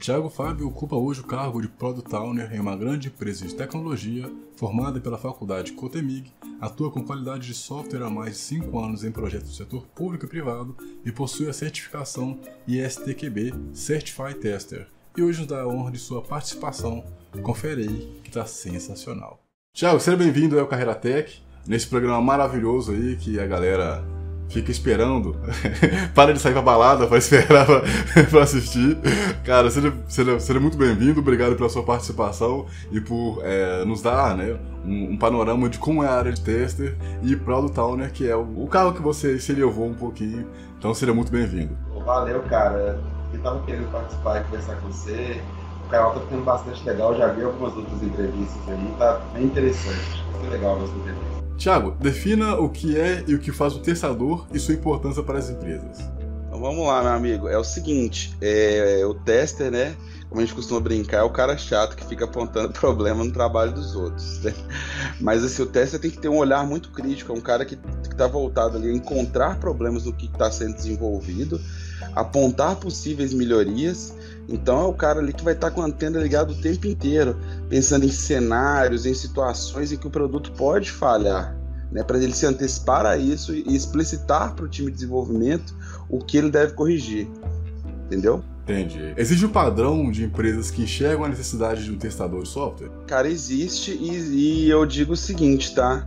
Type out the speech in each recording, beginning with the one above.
Thiago Fábio ocupa hoje o cargo de Product Owner em uma grande empresa de tecnologia formada pela Faculdade Cotemig, atua com qualidade de software há mais de 5 anos em projetos do setor público e privado e possui a certificação ISTQB Certified Tester. E hoje nos dá a honra de sua participação. Confere aí que está sensacional. Thiago, seja bem-vindo ao Carreira Tech, nesse programa maravilhoso aí que a galera fica esperando, para de sair pra balada para esperar pra, pra, assistir. Cara, seja, seja, seja muito bem-vindo, obrigado pela sua participação e por é, nos dar né, um, um, panorama de como é a área de tester e Product Owner, que é o, o carro que você se levou um pouquinho. Então seja muito bem-vindo. Valeu, cara. Eu tava querendo participar e conversar com você. O canal tá ficando bastante legal, já vi algumas outras entrevistas aí, tá bem interessante. Vai legal as entrevistas. Tiago, defina o que é e o que faz o testador e sua importância para as empresas. Então vamos lá, meu amigo. É o seguinte, é, o tester, né? Como a gente costuma brincar, é o cara chato que fica apontando problema no trabalho dos outros. Né? Mas assim, o tester tem que ter um olhar muito crítico, é um cara que está voltado ali a encontrar problemas no que está sendo desenvolvido, apontar possíveis melhorias então é o cara ali que vai estar com a antena ligada o tempo inteiro, pensando em cenários, em situações em que o produto pode falhar, né, para ele se antecipar a isso e explicitar para o time de desenvolvimento o que ele deve corrigir. Entendeu? Entendi. Existe um padrão de empresas que enxergam a necessidade de um testador de software? Cara, existe e, e eu digo o seguinte, tá?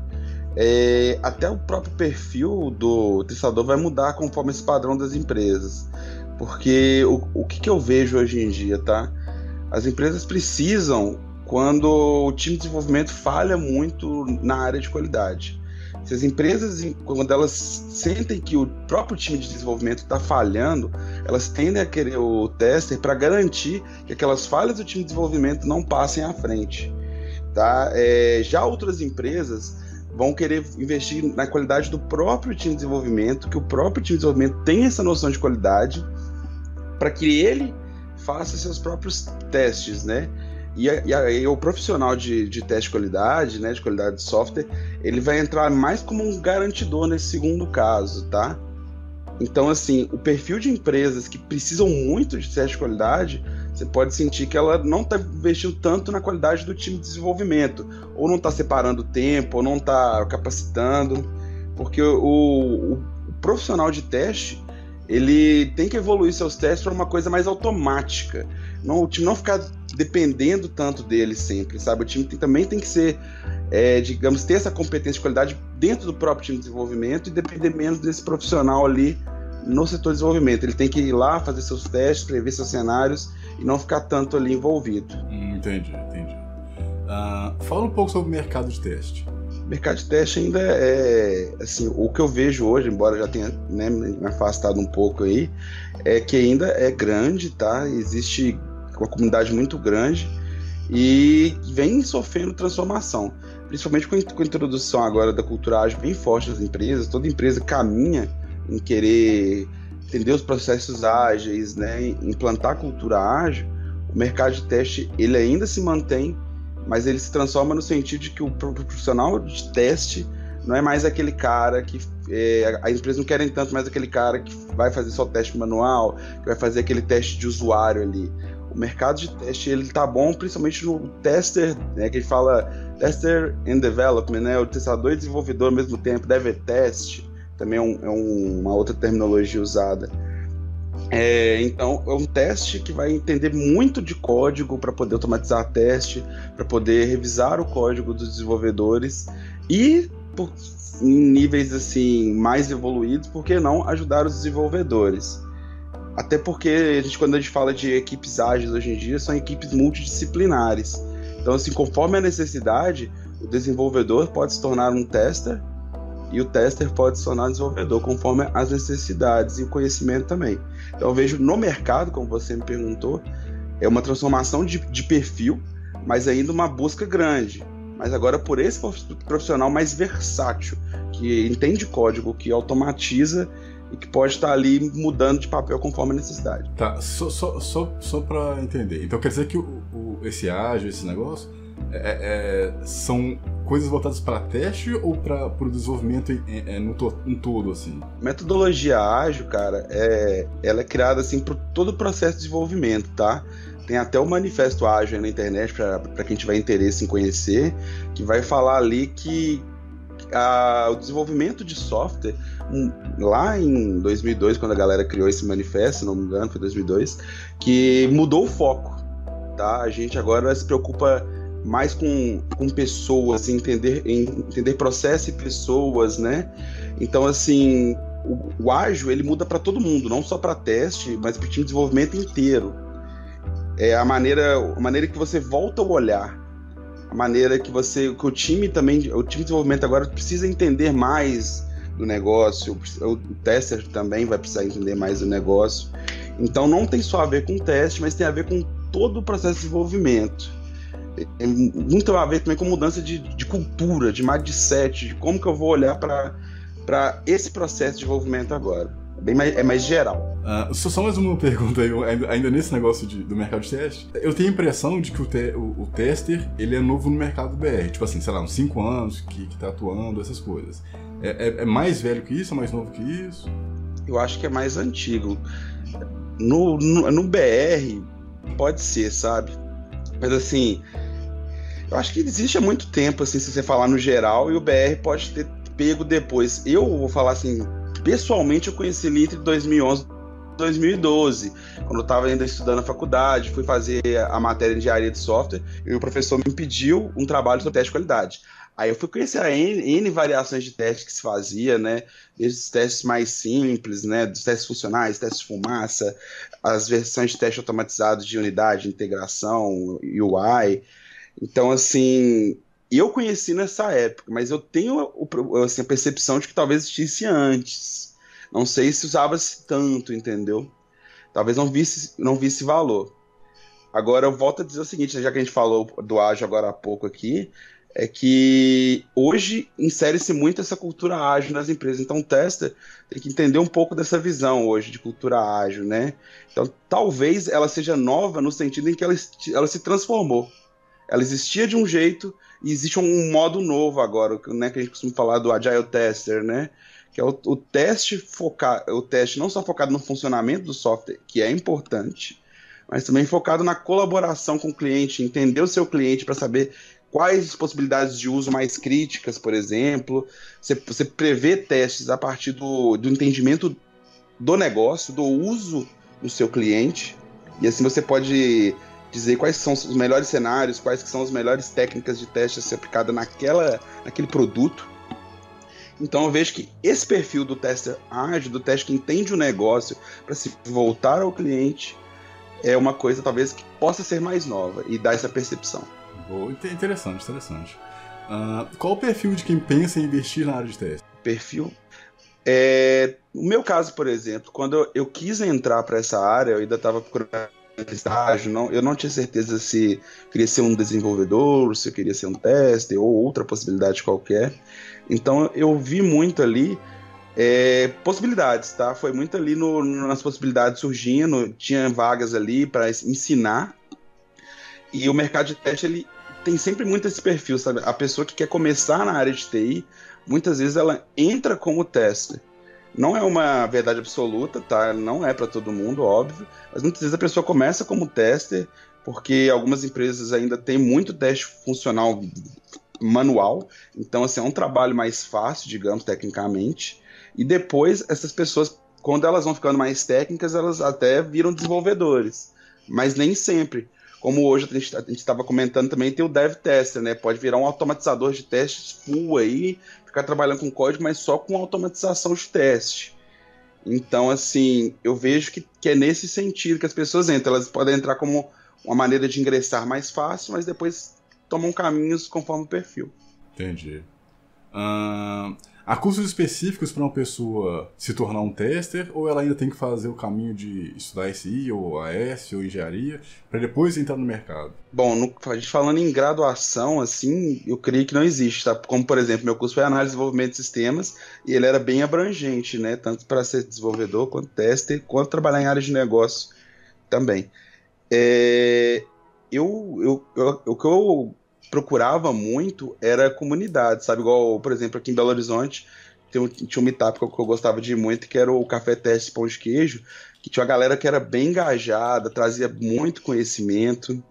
É, até o próprio perfil do testador vai mudar conforme esse padrão das empresas. Porque o, o que, que eu vejo hoje em dia, tá? As empresas precisam quando o time de desenvolvimento falha muito na área de qualidade. Se as empresas, quando elas sentem que o próprio time de desenvolvimento está falhando, elas tendem a querer o tester para garantir que aquelas falhas do time de desenvolvimento não passem à frente. Tá? É, já outras empresas vão querer investir na qualidade do próprio time de desenvolvimento, que o próprio time de desenvolvimento tenha essa noção de qualidade para que ele faça seus próprios testes, né? E, e, e o profissional de, de teste de qualidade, né, de qualidade de software, ele vai entrar mais como um garantidor nesse segundo caso, tá? Então, assim, o perfil de empresas que precisam muito de teste de qualidade, você pode sentir que ela não está investindo tanto na qualidade do time de desenvolvimento, ou não está separando tempo, ou não está capacitando, porque o, o, o profissional de teste ele tem que evoluir seus testes para uma coisa mais automática. Não, o time não ficar dependendo tanto dele sempre, sabe? O time tem, também tem que ser, é, digamos, ter essa competência de qualidade dentro do próprio time de desenvolvimento e depender menos desse profissional ali no setor de desenvolvimento. Ele tem que ir lá fazer seus testes, prever seus cenários e não ficar tanto ali envolvido. Entendi, entendi. Uh, fala um pouco sobre o mercado de teste mercado de teste ainda é assim o que eu vejo hoje embora já tenha né, me afastado um pouco aí é que ainda é grande tá? Existe uma comunidade muito grande e vem sofrendo transformação. Principalmente com a introdução agora da cultura ágil bem forte nas empresas. Toda empresa caminha em querer entender os processos ágeis né implantar cultura ágil. O mercado de teste ele ainda se mantém mas ele se transforma no sentido de que o profissional de teste não é mais aquele cara que é, a empresa não querem tanto mais aquele cara que vai fazer só teste manual, que vai fazer aquele teste de usuário ali. O mercado de teste ele tá bom, principalmente no tester, né, que ele fala tester and development, né, o testador e desenvolvedor ao mesmo tempo, deve test, também é, um, é um, uma outra terminologia usada. É, então, é um teste que vai entender muito de código para poder automatizar teste, para poder revisar o código dos desenvolvedores e, por, em níveis assim mais evoluídos, por que não ajudar os desenvolvedores? Até porque a gente, quando a gente fala de equipes ágeis hoje em dia, são equipes multidisciplinares. Então, assim, conforme a necessidade, o desenvolvedor pode se tornar um tester e o tester pode se tornar desenvolvedor conforme as necessidades e o conhecimento também. Então eu vejo no mercado, como você me perguntou, é uma transformação de, de perfil, mas ainda uma busca grande. Mas agora por esse profissional mais versátil, que entende código, que automatiza e que pode estar ali mudando de papel conforme a necessidade. Tá, só, só, só, só para entender. Então quer dizer que o, o, esse ágil, esse negócio, é, é, são coisas voltadas para teste ou para o desenvolvimento em, em, no to, em todo assim? Metodologia ágil, cara, é, ela é criada assim para todo o processo de desenvolvimento, tá? Tem até o manifesto ágil na internet para quem tiver interesse em conhecer, que vai falar ali que a, o desenvolvimento de software um, lá em 2002, quando a galera criou esse manifesto, se não me engano, foi 2002, que mudou o foco, tá? A gente agora se preocupa mais com, com pessoas, entender, entender processo e pessoas, né? Então, assim, o, o ágil ele muda para todo mundo, não só para teste, mas para o time de desenvolvimento inteiro. É a maneira, a maneira que você volta o olhar, a maneira que você, que o time também, o time de desenvolvimento agora precisa entender mais do negócio, o tester também vai precisar entender mais do negócio. Então não tem só a ver com teste, mas tem a ver com todo o processo de desenvolvimento. Tem muito a ver também com mudança de, de cultura, de mindset, de como que eu vou olhar para esse processo de desenvolvimento agora. É, bem mais, é mais geral. Uh, só, só mais uma pergunta aí, ainda, ainda nesse negócio de, do mercado de teste. Eu tenho a impressão de que o, te, o, o, tester ele é novo no mercado BR. Tipo assim, sei lá, uns 5 anos que, que tá atuando, essas coisas. É, é, é, mais velho que isso? É mais novo que isso? Eu acho que é mais antigo. No, no, no BR, pode ser, sabe? Mas assim, eu acho que existe há muito tempo, assim, se você falar no geral, e o BR pode ter pego depois. Eu vou falar assim, pessoalmente eu conheci ele entre 2011 e 2012, quando eu estava ainda estudando na faculdade, fui fazer a matéria de engenharia de software, e o professor me pediu um trabalho sobre teste de qualidade. Aí eu fui conhecer a N, N, variações de testes que se fazia, né? Desde os testes mais simples, né? Dos testes funcionais, testes de fumaça, as versões de teste automatizados de unidade, integração, UI. Então, assim, eu conheci nessa época, mas eu tenho assim, a percepção de que talvez existisse antes. Não sei se usava-se tanto, entendeu? Talvez não visse, não visse valor. Agora eu volto a dizer o seguinte, já que a gente falou do ágil agora há pouco aqui, é que hoje insere-se muito essa cultura ágil nas empresas. Então, o tester tem que entender um pouco dessa visão hoje de cultura ágil, né? Então, talvez ela seja nova no sentido em que ela, ela se transformou. Ela existia de um jeito e existe um modo novo agora, né? Que a gente costuma falar do agile tester, né? Que é o, o teste focar, o teste não só focado no funcionamento do software, que é importante, mas também focado na colaboração com o cliente, entender o seu cliente para saber quais possibilidades de uso mais críticas, por exemplo. Você, você prevê testes a partir do, do entendimento do negócio, do uso do seu cliente. E assim você pode dizer quais são os melhores cenários, quais são as melhores técnicas de teste a ser aplicada naquela, naquele produto. Então eu vejo que esse perfil do tester ágil, do teste que entende o negócio para se voltar ao cliente, é uma coisa talvez que possa ser mais nova e dar essa percepção. Boa, interessante, interessante. Uh, qual o perfil de quem pensa em investir na área de teste? Perfil. É, no meu caso, por exemplo, quando eu, quis entrar para essa área, eu ainda estava procurando estágio, não, eu não tinha certeza se queria ser um desenvolvedor, se eu queria ser um tester ou outra possibilidade qualquer. Então eu vi muito ali é, possibilidades, tá? Foi muito ali no, nas possibilidades surgindo, tinha vagas ali para ensinar e o mercado de teste, ele tem sempre muito esse perfil, sabe? A pessoa que quer começar na área de TI, muitas vezes ela entra como tester. Não é uma verdade absoluta, tá? Não é para todo mundo, óbvio. Mas muitas vezes a pessoa começa como tester, porque algumas empresas ainda têm muito teste funcional manual. Então, assim, é um trabalho mais fácil, digamos, tecnicamente. E depois, essas pessoas, quando elas vão ficando mais técnicas, elas até viram desenvolvedores. Mas nem sempre. Como hoje a gente estava comentando também, tem o dev tester, né? Pode virar um automatizador de testes full aí, ficar trabalhando com código, mas só com automatização de teste. Então, assim, eu vejo que, que é nesse sentido que as pessoas entram. Elas podem entrar como uma maneira de ingressar mais fácil, mas depois tomam caminhos conforme o perfil. Entendi. Uh, Há cursos específicos para uma pessoa se tornar um tester ou ela ainda tem que fazer o caminho de estudar SI ou AS ou engenharia para depois entrar no mercado? Bom, no, a gente falando em graduação, assim, eu creio que não existe, tá? Como, por exemplo, meu curso foi análise e desenvolvimento de sistemas e ele era bem abrangente, né? Tanto para ser desenvolvedor quanto tester, quanto trabalhar em área de negócio também. É, eu, eu, eu, o que eu procurava muito era comunidade, sabe? Igual, por exemplo, aqui em Belo Horizonte tinha, tinha um meetup que eu, que eu gostava de muito, que era o Café Teste Pão de Queijo, que tinha uma galera que era bem engajada, trazia muito conhecimento.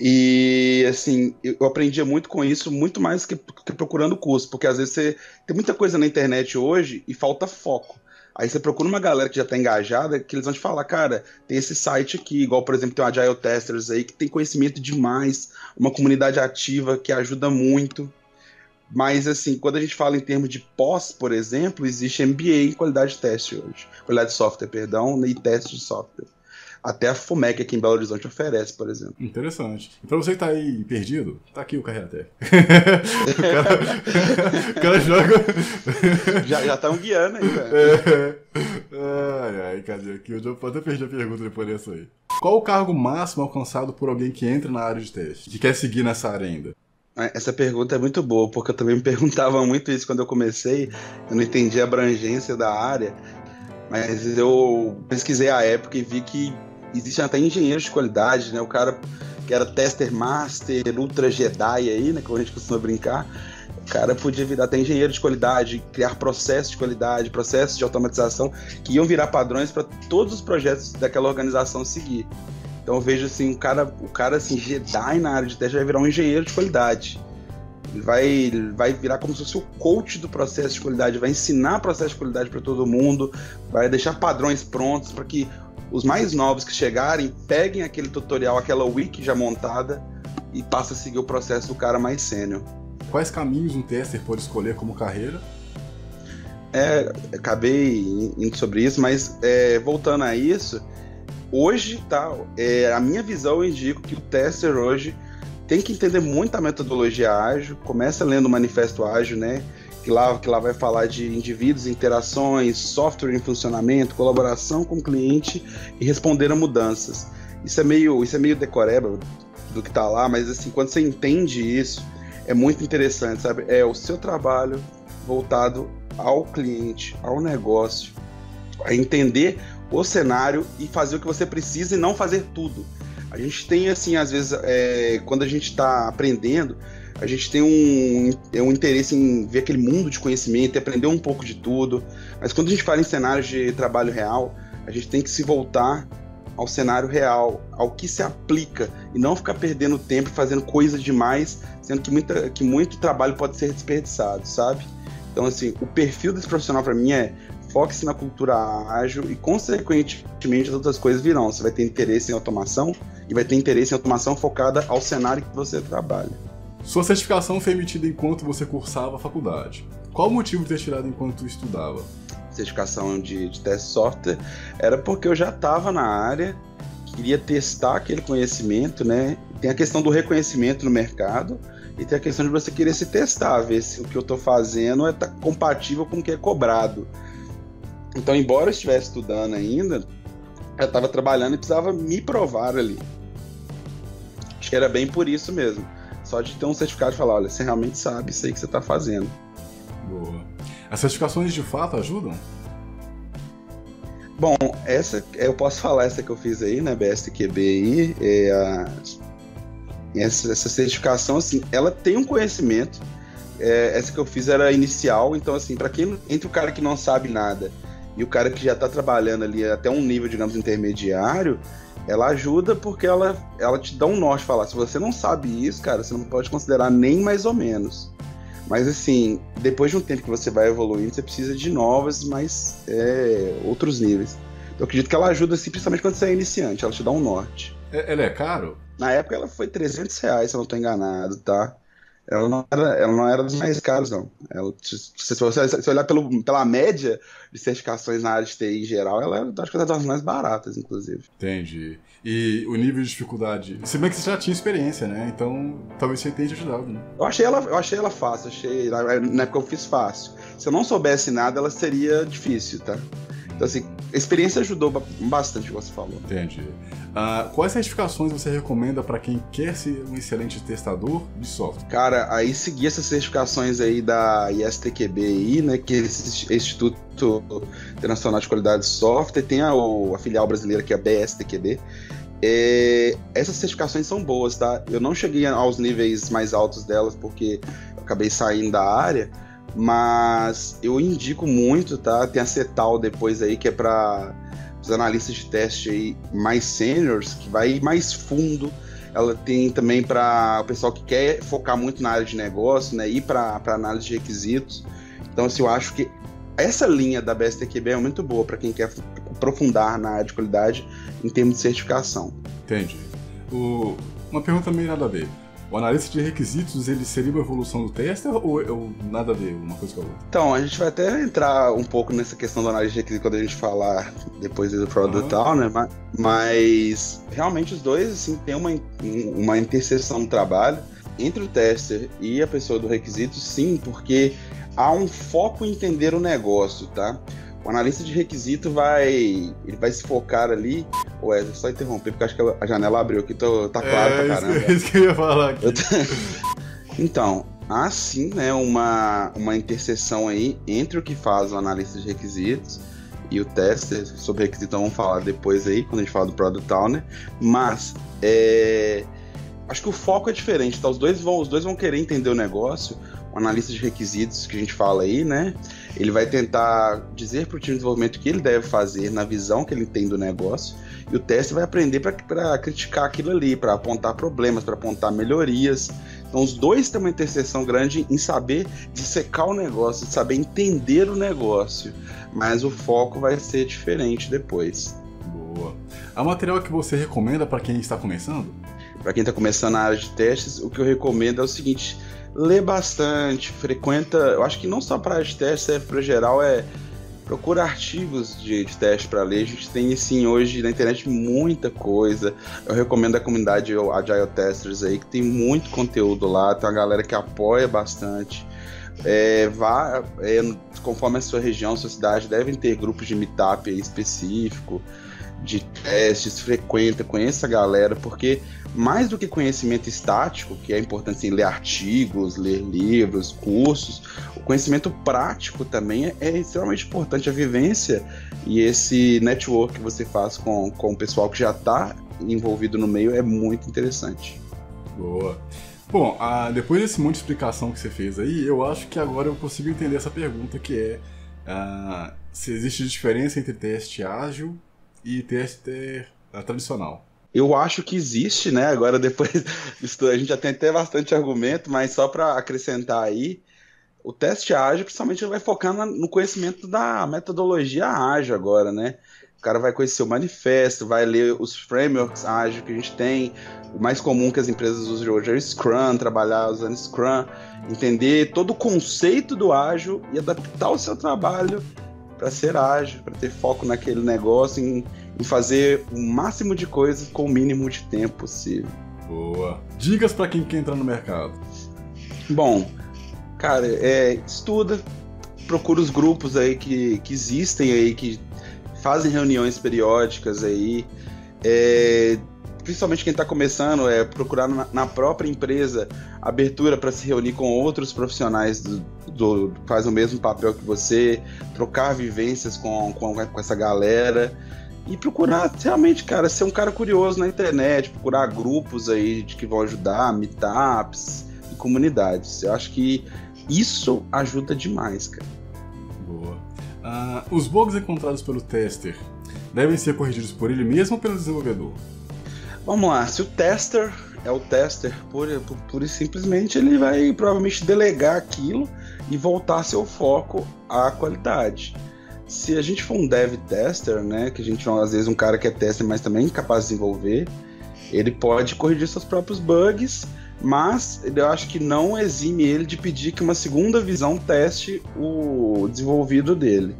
E assim, eu aprendia muito com isso, muito mais que, que procurando curso, porque às vezes você tem muita coisa na internet hoje e falta foco. Aí você procura uma galera que já está engajada, que eles vão te falar, cara, tem esse site aqui, igual por exemplo tem o Agile Testers aí, que tem conhecimento demais, uma comunidade ativa que ajuda muito. Mas assim, quando a gente fala em termos de pós, por exemplo, existe MBA em qualidade de teste hoje. Qualidade de software, perdão, e teste de software. Até a FUMEC aqui em Belo Horizonte oferece, por exemplo. Interessante. E pra você que tá aí perdido, tá aqui o Carreira Tech. o, cara, o cara joga. já, já tá um guiando aí, velho. É. Ai, ai, cadê aqui? Eu já até perdi a pergunta depois dessa aí. Qual o cargo máximo alcançado por alguém que entra na área de teste? Que quer seguir nessa área ainda? É, essa pergunta é muito boa, porque eu também me perguntava muito isso quando eu comecei. Eu não entendi a abrangência da área. Mas eu pesquisei a época e vi que existem até engenheiros de qualidade, né? O cara que era tester master, ultra Jedi aí, né? Como a gente costuma brincar. O cara podia virar até engenheiro de qualidade, criar processos de qualidade, processos de automatização que iam virar padrões para todos os projetos daquela organização seguir. Então eu vejo assim, um cara, o cara assim, Jedi na área de teste vai virar um engenheiro de qualidade. Ele vai, ele vai virar como se fosse o coach do processo de qualidade, vai ensinar processo de qualidade para todo mundo, vai deixar padrões prontos para que os mais novos que chegarem peguem aquele tutorial, aquela wiki já montada e passem a seguir o processo do cara mais sênior. Quais caminhos um tester pode escolher como carreira? É, acabei indo sobre isso, mas é, voltando a isso, hoje, tá, é, a minha visão eu indico que o tester hoje tem que entender muito a metodologia ágil, começa lendo o manifesto ágil, né? Que lá, que lá vai falar de indivíduos, interações, software em funcionamento, colaboração com o cliente e responder a mudanças. Isso é meio, isso é meio decoreba do que está lá, mas assim, quando você entende isso, é muito interessante, sabe? É o seu trabalho voltado ao cliente, ao negócio, a entender o cenário e fazer o que você precisa e não fazer tudo. A gente tem, assim, às vezes, é, quando a gente está aprendendo, a gente tem um, é um interesse em ver aquele mundo de conhecimento e aprender um pouco de tudo. Mas quando a gente fala em cenários de trabalho real, a gente tem que se voltar ao cenário real, ao que se aplica, e não ficar perdendo tempo fazendo coisa demais, sendo que, muita, que muito trabalho pode ser desperdiçado, sabe? Então, assim, o perfil desse profissional para mim é foque-se na cultura ágil e, consequentemente, as outras coisas virão. Você vai ter interesse em automação e vai ter interesse em automação focada ao cenário que você trabalha. Sua certificação foi emitida enquanto você cursava a faculdade. Qual o motivo de ter tirado enquanto estudava? Certificação de, de teste software era porque eu já estava na área, queria testar aquele conhecimento, né? Tem a questão do reconhecimento no mercado e tem a questão de você querer se testar, ver se o que eu estou fazendo é tá compatível com o que é cobrado. Então, embora eu estivesse estudando ainda, eu estava trabalhando e precisava me provar ali. Acho que era bem por isso mesmo. Só de ter um certificado e falar, olha, você realmente sabe isso aí que você está fazendo. Boa. As certificações de fato ajudam? Bom, essa eu posso falar essa que eu fiz aí, né, BSTQB aí, é a, essa, essa, certificação, assim, ela tem um conhecimento. É, essa que eu fiz era inicial, então assim, para quem entre o cara que não sabe nada e o cara que já está trabalhando ali até um nível, digamos, intermediário, ela ajuda porque ela, ela te dá um norte falar. Se você não sabe isso, cara, você não pode considerar nem mais ou menos. Mas assim, depois de um tempo que você vai evoluindo, você precisa de novas, mas é, outros níveis. Eu acredito que ela ajuda, assim, principalmente quando você é iniciante, ela te dá um norte. É, ela é caro? Na época ela foi 300 reais, se eu não estou enganado, tá? Ela não era, ela não era dos mais caros, não. Ela, se, você, olhar pelo, pela média de certificações na área de TI em geral, ela é, acho que é das mais baratas, inclusive. Entendi. E o nível de dificuldade. Se bem que você já tinha experiência, né? Então talvez você tenha ajudado, né? Eu achei ela, eu achei ela fácil, achei. Na época eu fiz fácil. Se eu não soubesse nada, ela seria difícil, tá? Então, assim, a experiência ajudou bastante, como você falou. Entendi. Uh, quais certificações você recomenda para quem quer ser um excelente testador de software? Cara, aí seguir essas certificações aí da ISTQB, né, que é esse Instituto Internacional de Qualidade de Software, tem a, a filial brasileira que é a BSTQB. É, essas certificações são boas, tá? Eu não cheguei aos níveis mais altos delas porque acabei saindo da área, mas eu indico muito, tá? Tem a Cetal depois aí que é para os analistas de teste aí mais seniors, que vai mais fundo. Ela tem também para o pessoal que quer focar muito na área de negócio, né? Ir para análise de requisitos. Então, assim, eu acho que essa linha da BSTQB é muito boa para quem quer aprofundar na área de qualidade em termos de certificação. Entendi. O... Uma pergunta meio nada a ver. O analista de requisitos, ele seria uma evolução do tester ou, ou nada a ver uma coisa com a outra? Então, a gente vai até entrar um pouco nessa questão do analista de requisitos quando a gente falar depois do product uhum. tal, né? Mas, realmente os dois, assim, tem uma, uma interseção no trabalho entre o tester e a pessoa do requisito, sim, porque há um foco em entender o negócio, tá? O analista de requisito vai, ele vai se focar ali. Ué, só interromper, porque acho que a janela abriu aqui, tô, tá claro é, pra caramba. Isso, isso que eu ia falar aqui. então, há sim né, uma, uma interseção aí entre o que faz o analista de requisitos e o tester sobre requisito, vamos falar depois aí, quando a gente fala do Product Owner. Mas, é, acho que o foco é diferente, tá? Os dois vão, os dois vão querer entender o negócio o analista de requisitos que a gente fala aí, né? Ele vai tentar dizer para o time de desenvolvimento o que ele deve fazer na visão que ele tem do negócio, e o teste vai aprender para criticar aquilo ali, para apontar problemas, para apontar melhorias. Então, os dois têm uma interseção grande em saber dissecar o negócio, de saber entender o negócio, mas o foco vai ser diferente depois. Boa. Há material que você recomenda para quem está começando? Para quem está começando na área de testes, o que eu recomendo é o seguinte: lê bastante, frequenta. Eu acho que não só para as testes, serve para geral, é procura artigos de, de teste para ler. A gente tem sim hoje na internet muita coisa. Eu recomendo a comunidade Agile Testers aí, que tem muito conteúdo lá, tem uma galera que apoia bastante. É, vá, é, conforme a sua região, sua cidade, devem ter grupos de meetup específico de testes, frequenta, conheça a galera, porque mais do que conhecimento estático, que é importante assim, ler artigos, ler livros, cursos, o conhecimento prático também é, é extremamente importante. A vivência e esse network que você faz com, com o pessoal que já está envolvido no meio é muito interessante. Boa. Bom, ah, depois desse monte de explicação que você fez aí, eu acho que agora eu consigo entender essa pergunta que é ah, se existe diferença entre teste ágil e tester uh, tradicional? Eu acho que existe, né? Agora, depois a gente já tem até bastante argumento, mas só para acrescentar aí, o teste ágil, principalmente, vai focar no conhecimento da metodologia ágil agora, né? O cara vai conhecer o manifesto, vai ler os frameworks ágil que a gente tem. O mais comum que as empresas usam hoje é o Scrum, trabalhar usando Scrum, entender todo o conceito do ágil e adaptar o seu trabalho para ser ágil, para ter foco naquele negócio, em, em, fazer o máximo de coisas com o mínimo de tempo possível. Boa. Dicas para quem quer entrar no mercado. Bom, cara, é, estuda, procura os grupos aí que, que existem aí, que fazem reuniões periódicas aí. É, principalmente quem está começando, é procurar na, na própria empresa abertura para se reunir com outros profissionais do, do, faz o mesmo papel que você, trocar vivências com, com, com essa galera e procurar realmente, cara, ser um cara curioso na internet, procurar grupos aí de que vão ajudar, meetups e comunidades. Eu acho que isso ajuda demais, cara. Boa. Uh, os bugs encontrados pelo tester devem ser corrigidos por ele mesmo ou pelo desenvolvedor? Vamos lá, se o tester é o tester, pura, pura e simplesmente ele vai provavelmente delegar aquilo e voltar seu foco à qualidade. Se a gente for um dev tester, né, que a gente às vezes um cara que é tester, mas também é capaz de desenvolver, ele pode corrigir seus próprios bugs, mas eu acho que não exime ele de pedir que uma segunda visão teste o desenvolvido dele.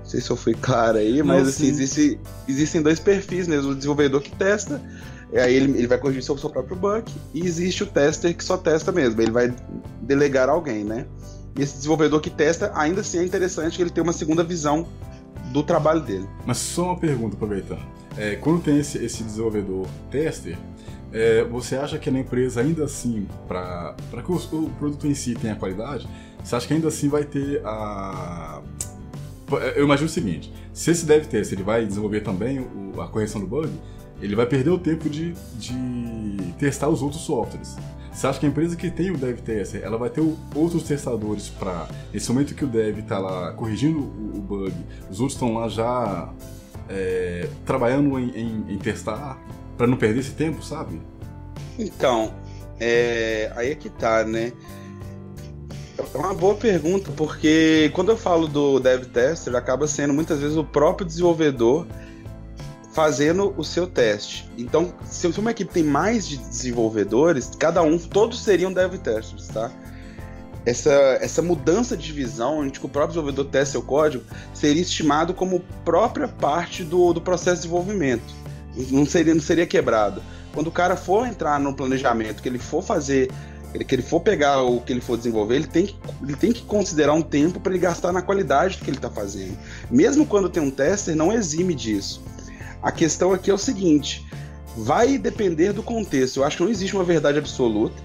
Não sei se eu fui claro aí, mas não, assim, existe, existem dois perfis mesmo, o desenvolvedor que testa Aí ele, ele vai corrigir seu, seu próprio bug e existe o tester que só testa mesmo. Ele vai delegar alguém, né? E esse desenvolvedor que testa, ainda assim é interessante que ele tenha uma segunda visão do trabalho dele. Mas só uma pergunta, aproveitando. É, quando tem esse, esse desenvolvedor tester, é, você acha que na empresa ainda assim, para que o, o, produto em si tenha qualidade, você acha que ainda assim vai ter a. Eu imagino o seguinte: se esse dev tester ele vai desenvolver também o, a correção do bug, ele vai perder o tempo de, de testar os outros softwares. Você acha que a empresa que tem o dev tester, ela vai ter outros testadores para nesse momento que o dev está lá corrigindo o bug, os outros estão lá já é, trabalhando em, em, em testar para não perder esse tempo, sabe? Então, é, aí é que tá, né? É uma boa pergunta, porque quando eu falo do dev tester, acaba sendo muitas vezes o próprio desenvolvedor fazendo o seu teste. Então, se uma equipe tem mais de desenvolvedores, cada um, todos seriam dev testers, tá? Essa, essa mudança de visão, onde o próprio desenvolvedor testa seu código, seria estimado como própria parte do, do processo de desenvolvimento. Não seria, não seria quebrado. Quando o cara for entrar no planejamento, que ele for fazer que ele for pegar o que ele for desenvolver, ele tem que, ele tem que considerar um tempo para ele gastar na qualidade do que ele está fazendo. Mesmo quando tem um tester, não exime disso. A questão aqui é o seguinte: vai depender do contexto. Eu acho que não existe uma verdade absoluta.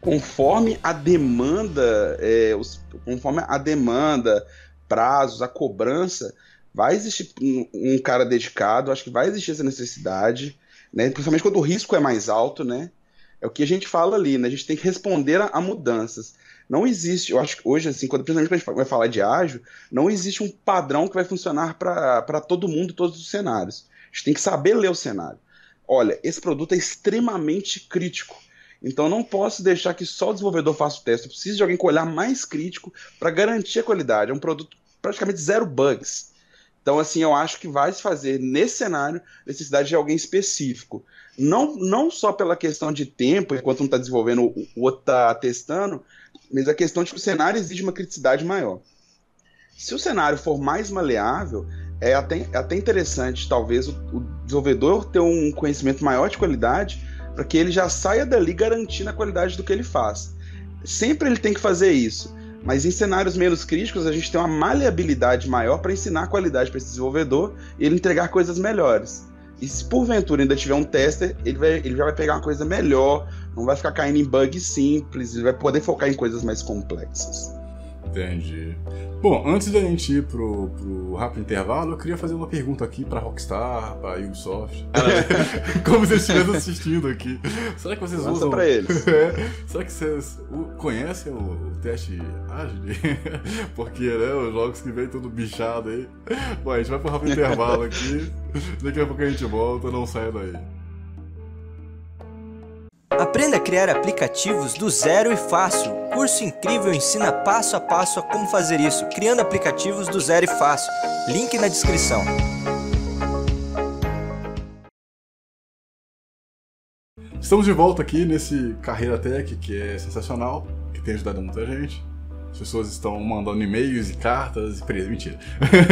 Conforme a demanda, é, os, conforme a demanda, prazos, a cobrança, vai existir um, um, cara dedicado. Acho que vai existir essa necessidade, né? Principalmente quando o risco é mais alto, né? É o que a gente fala ali, né? A gente tem que responder a, a mudanças. Não existe, eu acho que hoje, assim, quando principalmente a gente vai falar de ágil, não existe um padrão que vai funcionar para todo mundo, todos os cenários. A gente tem que saber ler o cenário. Olha, esse produto é extremamente crítico. Então não posso deixar que só o desenvolvedor faça o teste. Eu preciso de alguém com olhar mais crítico para garantir a qualidade. É um produto praticamente zero bugs. Então, assim, eu acho que vai se fazer nesse cenário necessidade de alguém específico. Não, não só pela questão de tempo, enquanto um está desenvolvendo, o outro está testando, mas a questão de que o cenário exige uma criticidade maior. Se o cenário for mais maleável, é até, é até interessante, talvez, o, o desenvolvedor ter um conhecimento maior de qualidade para que ele já saia dali garantindo a qualidade do que ele faz. Sempre ele tem que fazer isso, mas em cenários menos críticos a gente tem uma maleabilidade maior para ensinar a qualidade para esse desenvolvedor e ele entregar coisas melhores. E se porventura ainda tiver um tester, ele, vai, ele já vai pegar uma coisa melhor, não vai ficar caindo em bugs simples, ele vai poder focar em coisas mais complexas. Entendi. Bom, antes da gente ir pro, pro rápido intervalo, eu queria fazer uma pergunta aqui pra Rockstar, pra Ubisoft. Como vocês estivessem assistindo aqui. Será que vocês Lança usam. pra eles. É, será que vocês conhecem o, teste Agile? Porque, né, os jogos que vem tudo bichado aí. Bom, a gente vai pro rápido intervalo aqui. Daqui a pouco a gente volta, não saia daí. Aprenda a criar aplicativos do zero e fácil. Curso incrível ensina passo a passo a como fazer isso, criando aplicativos do zero e fácil. Link na descrição. Estamos de volta aqui nesse Carreira Tech, que é sensacional, que tem ajudado muita gente. As pessoas estão mandando e-mails e cartas e preço. Mentira.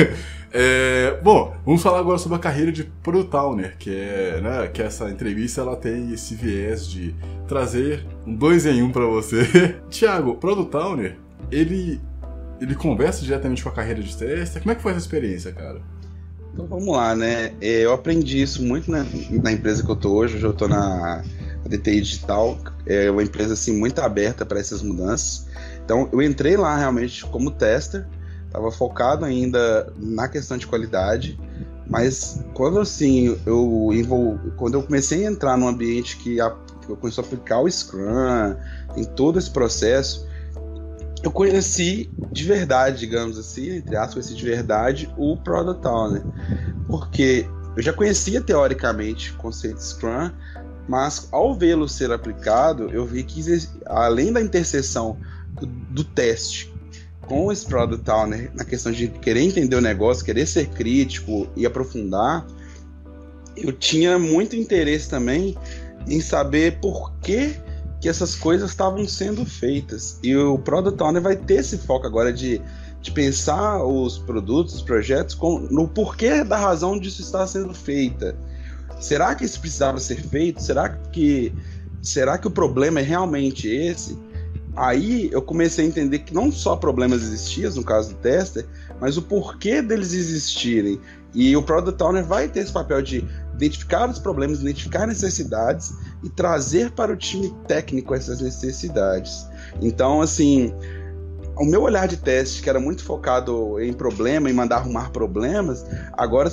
é, bom, vamos falar agora sobre a carreira de Product Owner, que é, né, que essa entrevista ela tem esse viés de trazer um dois em um para você. Tiago, Product Owner, ele, ele conversa diretamente com a carreira de tester. Como é que foi essa experiência, cara? Então vamos lá, né? É, eu aprendi isso muito na, na empresa que eu tô hoje. Hoje eu tô na DTI Digital, é uma empresa assim muito aberta para essas mudanças. Então eu entrei lá realmente como tester, estava focado ainda na questão de qualidade, mas quando assim eu envol... quando eu comecei a entrar num ambiente que, a... eu comecei a aplicar o Scrum, em todo esse processo, eu conheci de verdade, digamos assim, entre aspas, conheci de verdade o Product Owner, porque eu já conhecia teoricamente o conceito de Scrum, mas ao vê-lo ser aplicado, eu vi que além da interseção do teste com esse Product Owner na questão de querer entender o negócio, querer ser crítico e aprofundar, eu tinha muito interesse também em saber por que, que essas coisas estavam sendo feitas. E o Product Owner vai ter esse foco agora de, de pensar os produtos, os projetos, com, no porquê da razão disso estar sendo feita. Será que isso precisava ser feito? Será que, será que o problema é realmente esse? Aí eu comecei a entender que não só problemas existiam no caso do tester, mas o porquê deles existirem. E o Product Owner vai ter esse papel de identificar os problemas, identificar necessidades e trazer para o time técnico essas necessidades. Então, assim, o meu olhar de teste, que era muito focado em problema, em mandar arrumar problemas, agora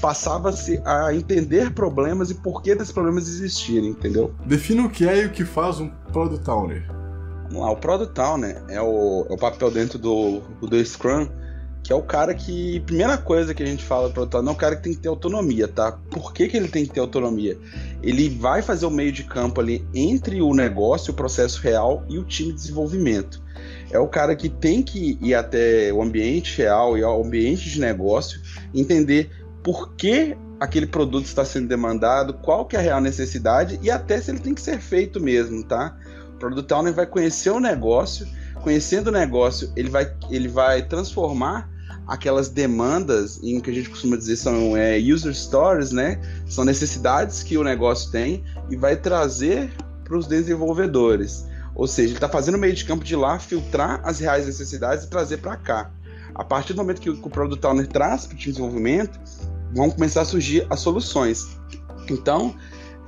passava-se a entender problemas e por que desses problemas existirem, entendeu? Defina o que é e o que faz um Product Owner. Vamos lá, o Product Owner é o, é o papel dentro do, do Scrum que é o cara que. Primeira coisa que a gente fala para o é o cara que tem que ter autonomia, tá? Por que, que ele tem que ter autonomia? Ele vai fazer o meio de campo ali entre o negócio, o processo real e o time de desenvolvimento. É o cara que tem que ir até o ambiente real e ao ambiente de negócio, entender por que aquele produto está sendo demandado, qual que é a real necessidade e até se ele tem que ser feito mesmo, tá? O Product Owner vai conhecer o negócio, conhecendo o negócio, ele vai, ele vai transformar aquelas demandas em que a gente costuma dizer são é, user stories, né? São necessidades que o negócio tem e vai trazer para os desenvolvedores. Ou seja, ele está fazendo o meio de campo de lá, filtrar as reais necessidades e trazer para cá. A partir do momento que o, que o Product Owner traz para o desenvolvimento, vão começar a surgir as soluções. Então,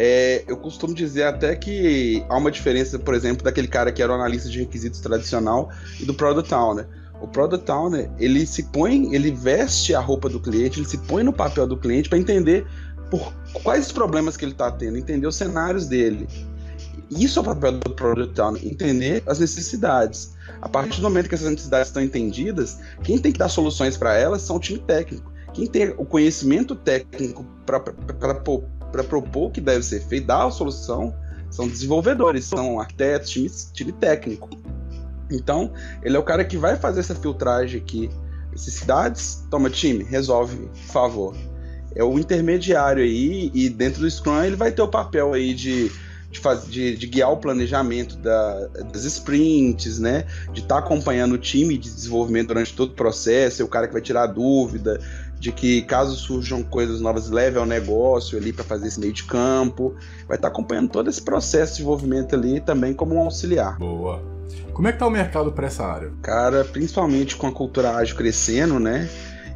é, eu costumo dizer até que há uma diferença, por exemplo, daquele cara que era o analista de requisitos tradicional e do Product Owner. O Product Owner, ele se põe, ele veste a roupa do cliente, ele se põe no papel do cliente para entender por quais os problemas que ele está tendo, entender os cenários dele. Isso é o papel do Product Owner, entender as necessidades. A partir do momento que essas necessidades estão entendidas, quem tem que dar soluções para elas são o time técnico. Quem tem o conhecimento técnico para propor o que deve ser feito, dar a solução, são desenvolvedores, são arquitetos, time, time técnico. Então, ele é o cara que vai fazer essa filtragem aqui. Necessidades, toma time, resolve, por favor. É o intermediário aí, e dentro do Scrum ele vai ter o papel aí de, de, de, de guiar o planejamento da, das sprints, né? De estar tá acompanhando o time de desenvolvimento durante todo o processo, é o cara que vai tirar dúvida, de que caso surjam coisas novas, leve ao negócio ali para fazer esse meio de campo. Vai estar tá acompanhando todo esse processo de desenvolvimento ali também como um auxiliar. Boa. Como é que tá o mercado para essa área? Cara, principalmente com a cultura ágil crescendo, né?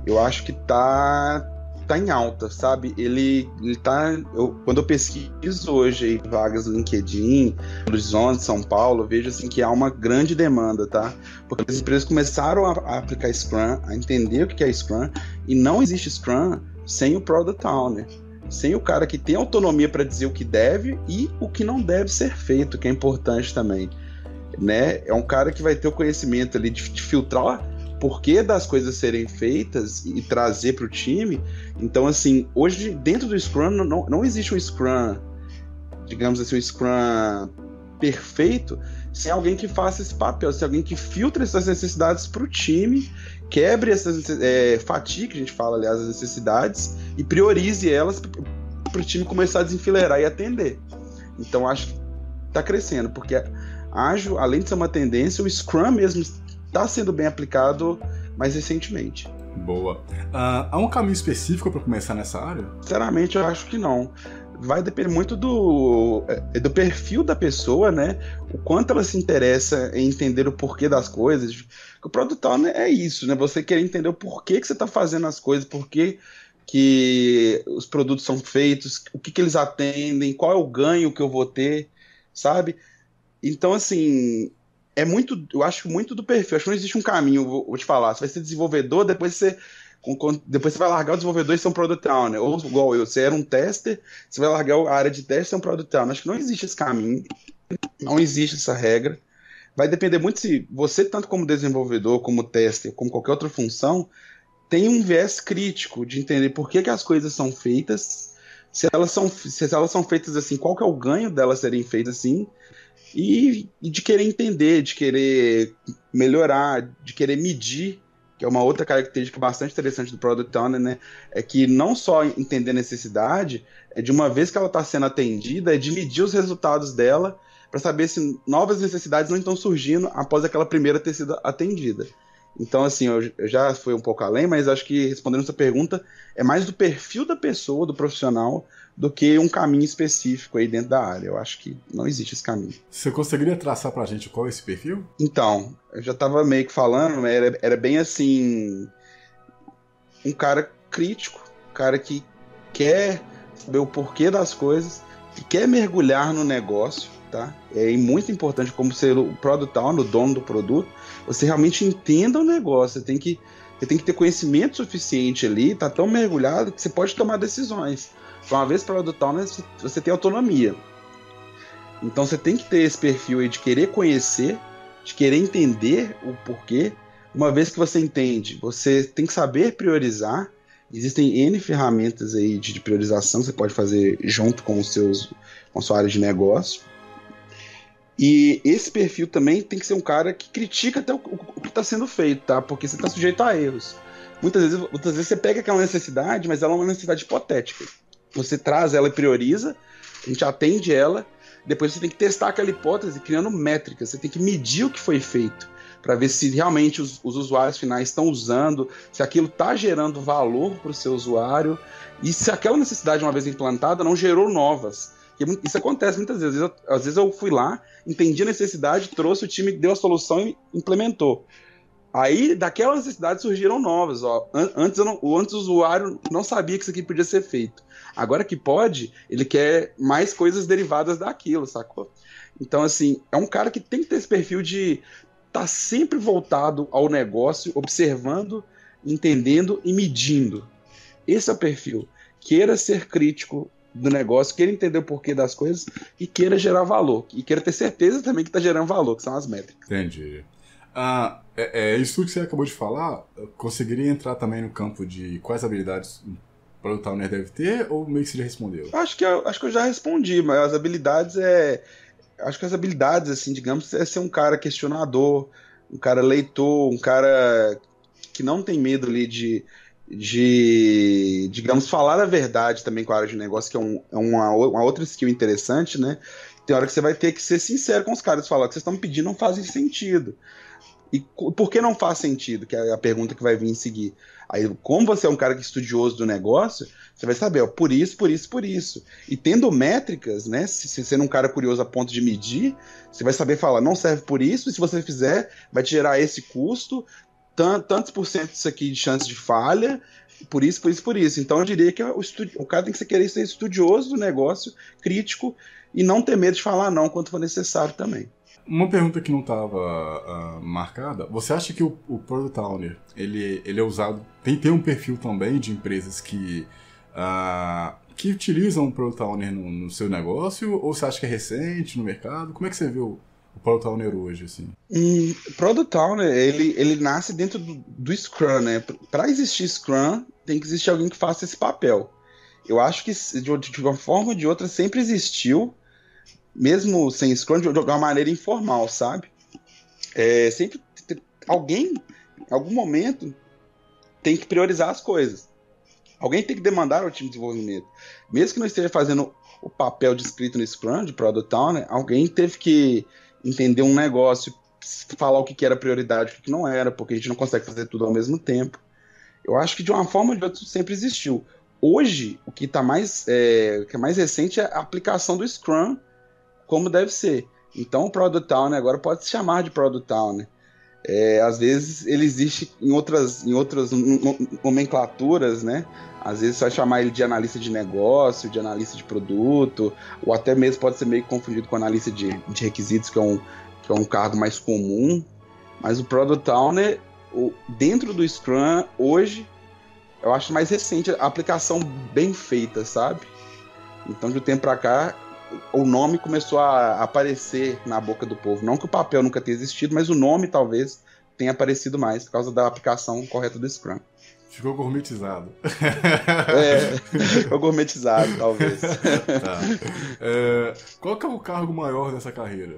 Eu acho que tá tá em alta, sabe? Ele, ele tá. Eu, quando eu pesquiso hoje vagas no LinkedIn, Horizonte, São Paulo, vejo assim que há uma grande demanda, tá? Porque as empresas começaram a, a aplicar Scrum, a entender o que é Scrum, e não existe Scrum sem o Product Owner. Sem o cara que tem autonomia para dizer o que deve e o que não deve ser feito, que é importante também né? É um cara que vai ter o conhecimento ali de, de filtrar porquê das coisas serem feitas e trazer para o time. Então, assim, hoje dentro do Scrum não, não existe um Scrum, digamos assim, um Scrum perfeito sem alguém que faça esse papel, sem alguém que filtre essas necessidades para o time, quebre essas é, que a gente fala, aliás, as necessidades e priorize elas para o time começar a desenfileirar e atender. Então, acho que está crescendo, porque ágil, além de ser uma tendência, o Scrum mesmo está sendo bem aplicado mais recentemente. Boa. Uh, há um caminho específico para começar nessa área? Sinceramente, eu acho que não. Vai depender muito do, é, do perfil da pessoa, né? O quanto ela se interessa em entender o porquê das coisas. O Product Owner é isso, né? Você quer entender o porquê que você está fazendo as coisas, porquê que os produtos são feitos, o que, que eles atendem, qual é o ganho que eu vou ter, sabe? Então, assim, é muito. Eu acho muito do perfil. Acho que não existe um caminho, vou, vou te falar. Você vai ser desenvolvedor, depois você. Depois você vai largar o desenvolvedor e ser um product owner. Ou igual eu, você era um tester, você vai largar a área de teste e ser um product owner. Acho que não existe esse caminho. Não existe essa regra. Vai depender muito se você, tanto como desenvolvedor, como tester, como qualquer outra função, tem um viés crítico de entender por que, que as coisas são feitas, se elas são, se elas são feitas assim, qual que é o ganho delas serem feitas assim, e, e de querer entender, de querer melhorar, de querer medir que é uma outra característica bastante interessante do Product Owner, né? É que não só entender a necessidade, é de uma vez que ela está sendo atendida, é de medir os resultados dela para saber se novas necessidades não estão surgindo após aquela primeira ter sido atendida. Então, assim, eu, já fui um pouco além, mas acho que respondendo essa pergunta, é mais do perfil da pessoa, do profissional, do que um caminho específico aí dentro da área. Eu acho que não existe esse caminho. Você conseguiria traçar pra gente qual é esse perfil? Então, eu já tava meio que falando, era, era bem assim. Um cara crítico, um cara que quer saber o porquê das coisas, que quer mergulhar no negócio, tá? É muito importante como ser o product owner, o dono do produto, você realmente entenda o negócio, você tem que você tem que ter conhecimento suficiente ali, tá tão mergulhado que você pode tomar decisões. Então, uma vez product owner, você tem autonomia. Então você tem que ter esse perfil aí de querer conhecer, de querer entender o porquê. Uma vez que você entende, você tem que saber priorizar. Existem N ferramentas aí de priorização que você pode fazer junto com os seus com sua área de negócio. E esse perfil também tem que ser um cara que critica até o, o que está sendo feito, tá? Porque você está sujeito a erros. Muitas vezes, muitas vezes você pega aquela necessidade, mas ela é uma necessidade hipotética. Você traz ela e prioriza, a gente atende ela, depois você tem que testar aquela hipótese criando métricas, você tem que medir o que foi feito para ver se realmente os, os, usuários finais estão usando, se aquilo está gerando valor para o seu usuário e se aquela necessidade, uma vez implantada, não gerou novas. Isso acontece muitas vezes. Às vezes eu fui lá, entendi a necessidade, trouxe o time, deu a solução e implementou. Aí, daquela necessidade surgiram novas. Ó. Antes, não, antes o usuário não sabia que isso aqui podia ser feito. Agora que pode, ele quer mais coisas derivadas daquilo, sacou? Então, assim, é um cara que tem que ter esse perfil de estar tá sempre voltado ao negócio, observando, entendendo e medindo. Esse é o perfil. Queira ser crítico do negócio, queira entender o porquê das coisas e queira gerar valor. E queira ter certeza também que está gerando valor, que são as métricas. Entendi. Ah, é, é, isso que você acabou de falar, conseguiria entrar também no campo de quais habilidades Product Owner deve ter, ou meio que você já respondeu? Acho que, eu, acho que eu já respondi, mas as habilidades é. Acho que as habilidades, assim, digamos, é ser um cara questionador, um cara leitor, um cara que não tem medo ali de, de digamos, falar a verdade também com a área de negócio, que é, um, é uma, uma outra skill interessante, né? Tem hora que você vai ter que ser sincero com os caras, falar que vocês estão me pedindo não fazem sentido. E por que não faz sentido? Que é a pergunta que vai vir em seguir. Aí, como você é um cara que é estudioso do negócio, você vai saber, ó, por isso, por isso, por isso. E tendo métricas, né? Se, se sendo um cara curioso a ponto de medir, você vai saber falar, não serve por isso, e se você fizer, vai te gerar esse custo, tantos por cento disso aqui de chance de falha, por isso, por isso, por isso. Então eu diria que o, o cara tem que querer ser estudioso do negócio, crítico, e não ter medo de falar não quando for necessário também. Uma pergunta que não estava uh, marcada, você acha que o, o Product Owner, ele, ele é usado, tem, tem um perfil também de empresas que, uh, que utilizam o Product Owner no, no, seu negócio, ou você acha que é recente no mercado? Como é que você vê o, o Product Owner hoje, assim? Um, Product Owner, ele, ele nasce dentro do, do Scrum, né? Para existir Scrum, tem que existir alguém que faça esse papel. Eu acho que de, de uma forma ou de outra sempre existiu, mesmo sem Scrum, de uma maneira informal, sabe? É, sempre alguém, em algum momento, tem que priorizar as coisas. Alguém tem que demandar ao time de desenvolvimento. Mesmo que não esteja fazendo o papel descrito no Scrum, de Product Owner, alguém teve que entender um negócio, falar o que era prioridade e o que não era, porque a gente não consegue fazer tudo ao mesmo tempo. Eu acho que de uma forma ou de outra sempre existiu. Hoje, o que está mais, é, o que é mais recente é a aplicação do Scrum como deve ser. Então o Product Owner agora pode se chamar de Product Owner. É, às vezes ele existe em outras, em outras nomenclaturas, né? Às vezes você vai chamar ele de analista de negócio, de analista de produto, ou até mesmo pode ser meio confundido com analista de, de requisitos, que é, um, que é um cargo mais comum. Mas o Product Owner, o, dentro do Scrum, hoje, eu acho mais recente a aplicação bem feita, sabe? Então, de um tempo para cá, o nome começou a aparecer na boca do povo. Não que o papel nunca tenha existido, mas o nome talvez tenha aparecido mais por causa da aplicação correta do Scrum. Ficou gourmetizado. É, ficou gourmetizado, talvez. Tá. É, qual que é o cargo maior dessa carreira?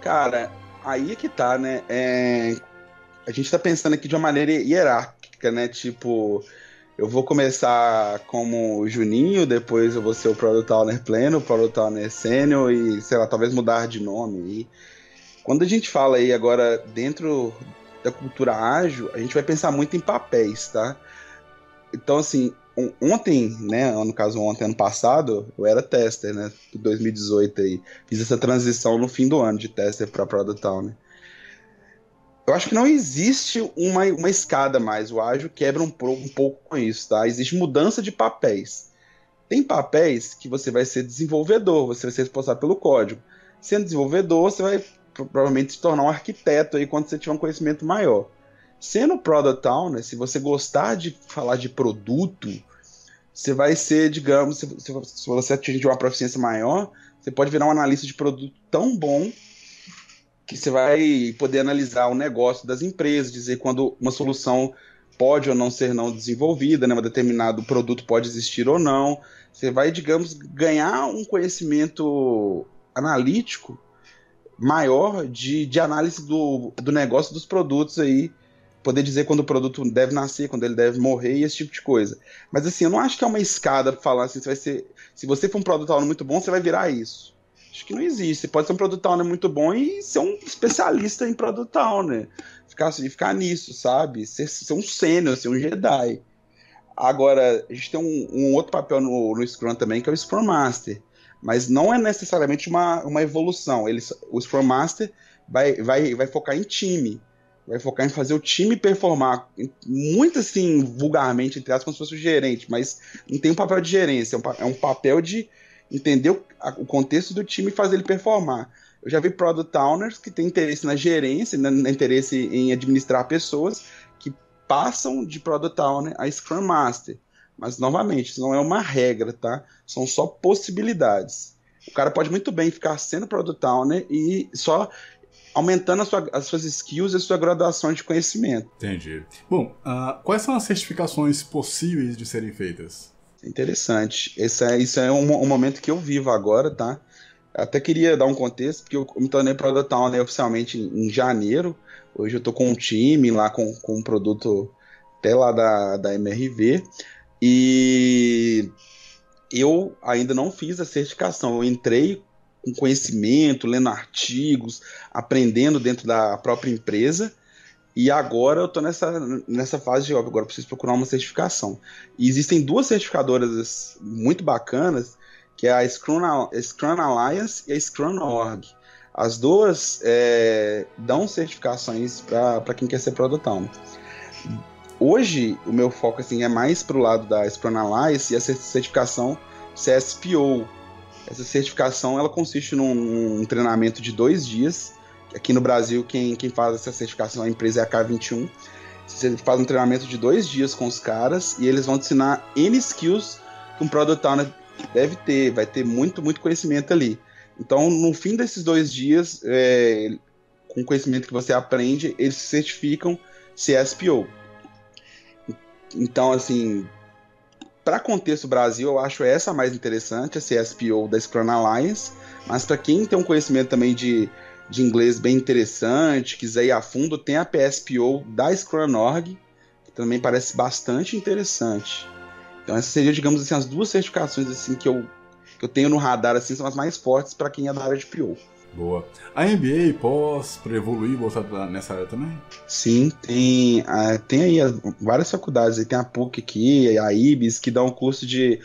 Cara, aí é que tá, né? É, a gente tá pensando aqui de uma maneira hierárquica, né? Tipo, eu vou começar como Juninho, depois eu vou ser o Product Owner pleno, Product Owner sênior e, sei lá, talvez mudar de nome. E quando a gente fala aí agora dentro da cultura ágil, a gente vai pensar muito em papéis, tá? Então, assim, ontem, né, no caso ontem, ano passado, eu era tester, né, 2018 aí. Fiz essa transição no fim do ano de tester para Product Owner eu acho que não existe uma, uma escada mais. O ágil quebra um, um pouco com isso, tá? Existe mudança de papéis. Tem papéis que você vai ser desenvolvedor, você vai ser responsável pelo código. Sendo desenvolvedor, você vai provavelmente se tornar um arquiteto aí quando você tiver um conhecimento maior. Sendo Product Owner, se você gostar de falar de produto, você vai ser, digamos, se, se você atingir uma proficiência maior, você pode virar um analista de produto tão bom que você vai poder analisar o negócio das empresas, dizer quando uma solução pode ou não ser não desenvolvida, né, um determinado produto pode existir ou não. Você vai, digamos, ganhar um conhecimento analítico maior de, de análise do, do negócio dos produtos aí poder dizer quando o produto deve nascer, quando ele deve morrer e esse tipo de coisa. Mas assim, eu não acho que é uma escada para falar assim, você vai ser, se você for um produto muito bom, você vai virar isso. Acho que não existe. Você pode ser um produto owner muito bom e ser um especialista em produto owner. Ficar, assim, ficar nisso, sabe? Ser, ser um sênior, ser um Jedi. Agora, a gente tem um, um outro papel no, no, Scrum também, que é o Scrum Master. Mas não é necessariamente uma, uma evolução. Ele, o Scrum Master vai, vai, vai focar em time vai focar em fazer o time performar, muito assim, vulgarmente, entre aspas, como se fosse o gerente, mas não tem um papel de gerência, é um, é papel de entender o, contexto do time e fazer ele performar. Eu já vi product owners que têm interesse na gerência, né, interesse em administrar pessoas, que passam de product owner a Scrum Master. Mas, novamente, isso não é uma regra, tá? São só possibilidades. O cara pode muito bem ficar sendo product owner e só aumentando sua, as suas skills e a sua graduação de conhecimento. Entendi. Bom, uh, quais são as certificações possíveis de serem feitas? Interessante. Esse é, isso é um, um momento que eu vivo agora, tá? Até queria dar um contexto, porque eu me tornei Product Owner oficialmente em, em janeiro. Hoje eu estou com um time lá com, com um produto até lá da, da MRV. E eu ainda não fiz a certificação. Eu entrei com conhecimento, lendo artigos, aprendendo dentro da própria empresa. E agora eu estou nessa, nessa fase de, ó, agora preciso procurar uma certificação. E existem duas certificadoras muito bacanas, que é a Scrum, Scrum Alliance e a Scrum Org. As duas é, dão certificações para quem quer ser Product Owner. Hoje, o meu foco assim, é mais para o lado da Scrum Alliance e a certificação CSPO, essa certificação ela consiste num, num, treinamento de dois dias. Aqui no Brasil, quem, quem faz essa certificação, a empresa é a K21. Você faz um treinamento de dois dias com os caras e eles vão te ensinar N skills que um Product Owner deve ter. Vai ter muito, muito conhecimento ali. Então, no fim desses dois dias, é, com o conhecimento que você aprende, eles se certificam CSPO. Então, assim, para contexto Brasil, eu acho essa mais interessante, a CSPO da Scrum Alliance, mas para quem tem um conhecimento também de, de inglês bem interessante, quiser ir a fundo, tem a PSPO da Scrum Org, que também parece bastante interessante. Então essas seriam, digamos assim, as duas certificações assim que eu, que eu tenho no radar assim, são as mais fortes para quem é da área de PO. Boa. A MBA pós para evoluir voltar nessa área também? Sim, tem, uh, tem aí várias faculdades. Tem a PUC aqui, a IBS, que dá um curso de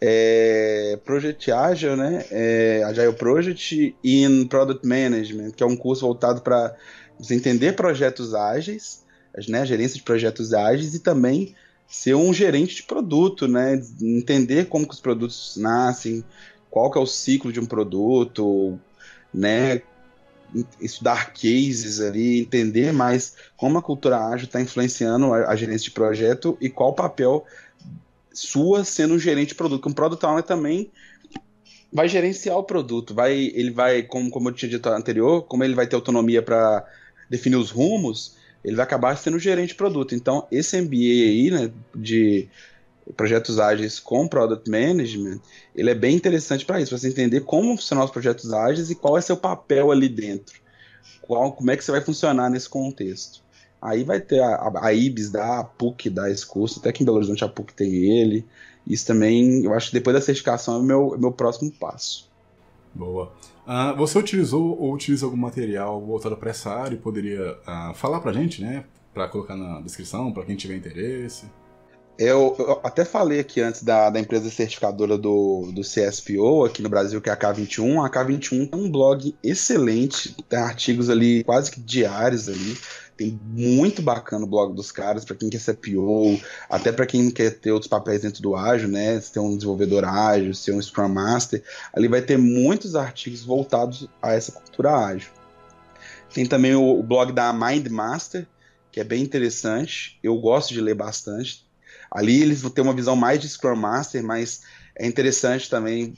é, Project Agile, né? É, Agile Project in Product Management, que é um curso voltado para você entender projetos ágeis, né? Gerência de projetos ágeis e também ser um gerente de produto, né? Entender como que os produtos nascem, qual que é o ciclo de um produto, né? Estudar cases ali, entender mais como a cultura ágil está influenciando a, a, gerência de projeto e qual o papel sua sendo um gerente de produto. Porque um product owner também vai gerenciar o produto, vai, ele vai, como, como eu tinha dito anterior, como ele vai ter autonomia para definir os rumos, ele vai acabar sendo gerente de produto. Então, esse MBA aí, né, de projetos ágeis com product management, ele é bem interessante para isso, para você entender como funcionam os projetos ágeis e qual é seu papel ali dentro. Qual, como é que você vai funcionar nesse contexto. Aí vai ter a, a, a IBS da a PUC dá esse curso, até que em Belo Horizonte a PUC tem ele. Isso também, eu acho que depois da certificação é o meu, meu próximo passo. Boa. Uh, você utilizou ou utiliza algum material voltado para essa área e poderia uh, falar para gente, né? Para colocar na descrição, para quem tiver interesse? Eu, eu, até falei aqui antes da, da empresa certificadora do, do CSPO aqui no Brasil, que é a K21. A K21 é um blog excelente, tem artigos ali quase que diários ali. Tem muito bacana o blog dos caras, para quem quer ser PO, até para quem quer ter outros papéis dentro do ágil, né? Ser um desenvolvedor ágil, ser um Scrum Master. Ali vai ter muitos artigos voltados a essa cultura ágil. Tem também o, o blog da Mind Master, que é bem interessante. Eu gosto de ler bastante. Ali eles vão ter uma visão mais de Scrum Master, mas é interessante também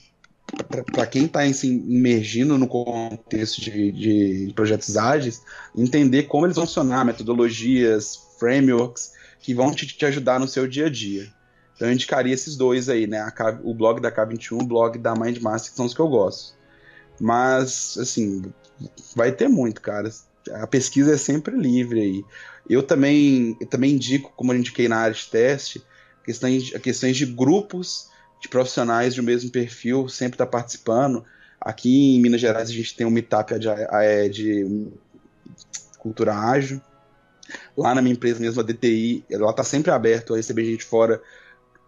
para quem está imergindo no contexto de, de, projetos ágeis, entender como eles vão funcionar, metodologias, frameworks, que vão te, te, ajudar no seu dia a dia. Então eu indicaria esses dois aí, né? A, o blog da K21, o blog da Mindmaster, que são os que eu gosto. Mas, assim, vai ter muito, cara. A pesquisa é sempre livre aí. Eu também, eu também indico, como eu indiquei na área de teste, questões, questões de grupos de profissionais de um mesmo perfil sempre está participando. Aqui em Minas Gerais a gente tem um meetup de, é, de cultura ágil. Lá na minha empresa mesmo, a DTI, ela está sempre aberta a receber gente fora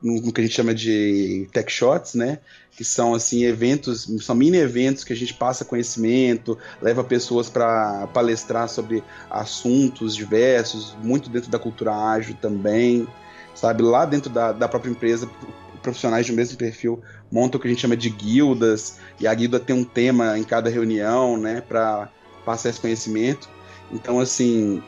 no, no, que a gente chama de tech shots, né? Que são assim eventos, são mini eventos que a gente passa conhecimento, leva pessoas para palestrar sobre assuntos diversos, muito dentro da cultura ágil também, sabe? Lá dentro da, da própria empresa, profissionais do mesmo perfil montam o que a gente chama de guildas, e a guilda tem um tema em cada reunião, né, para passar esse conhecimento. Então, assim,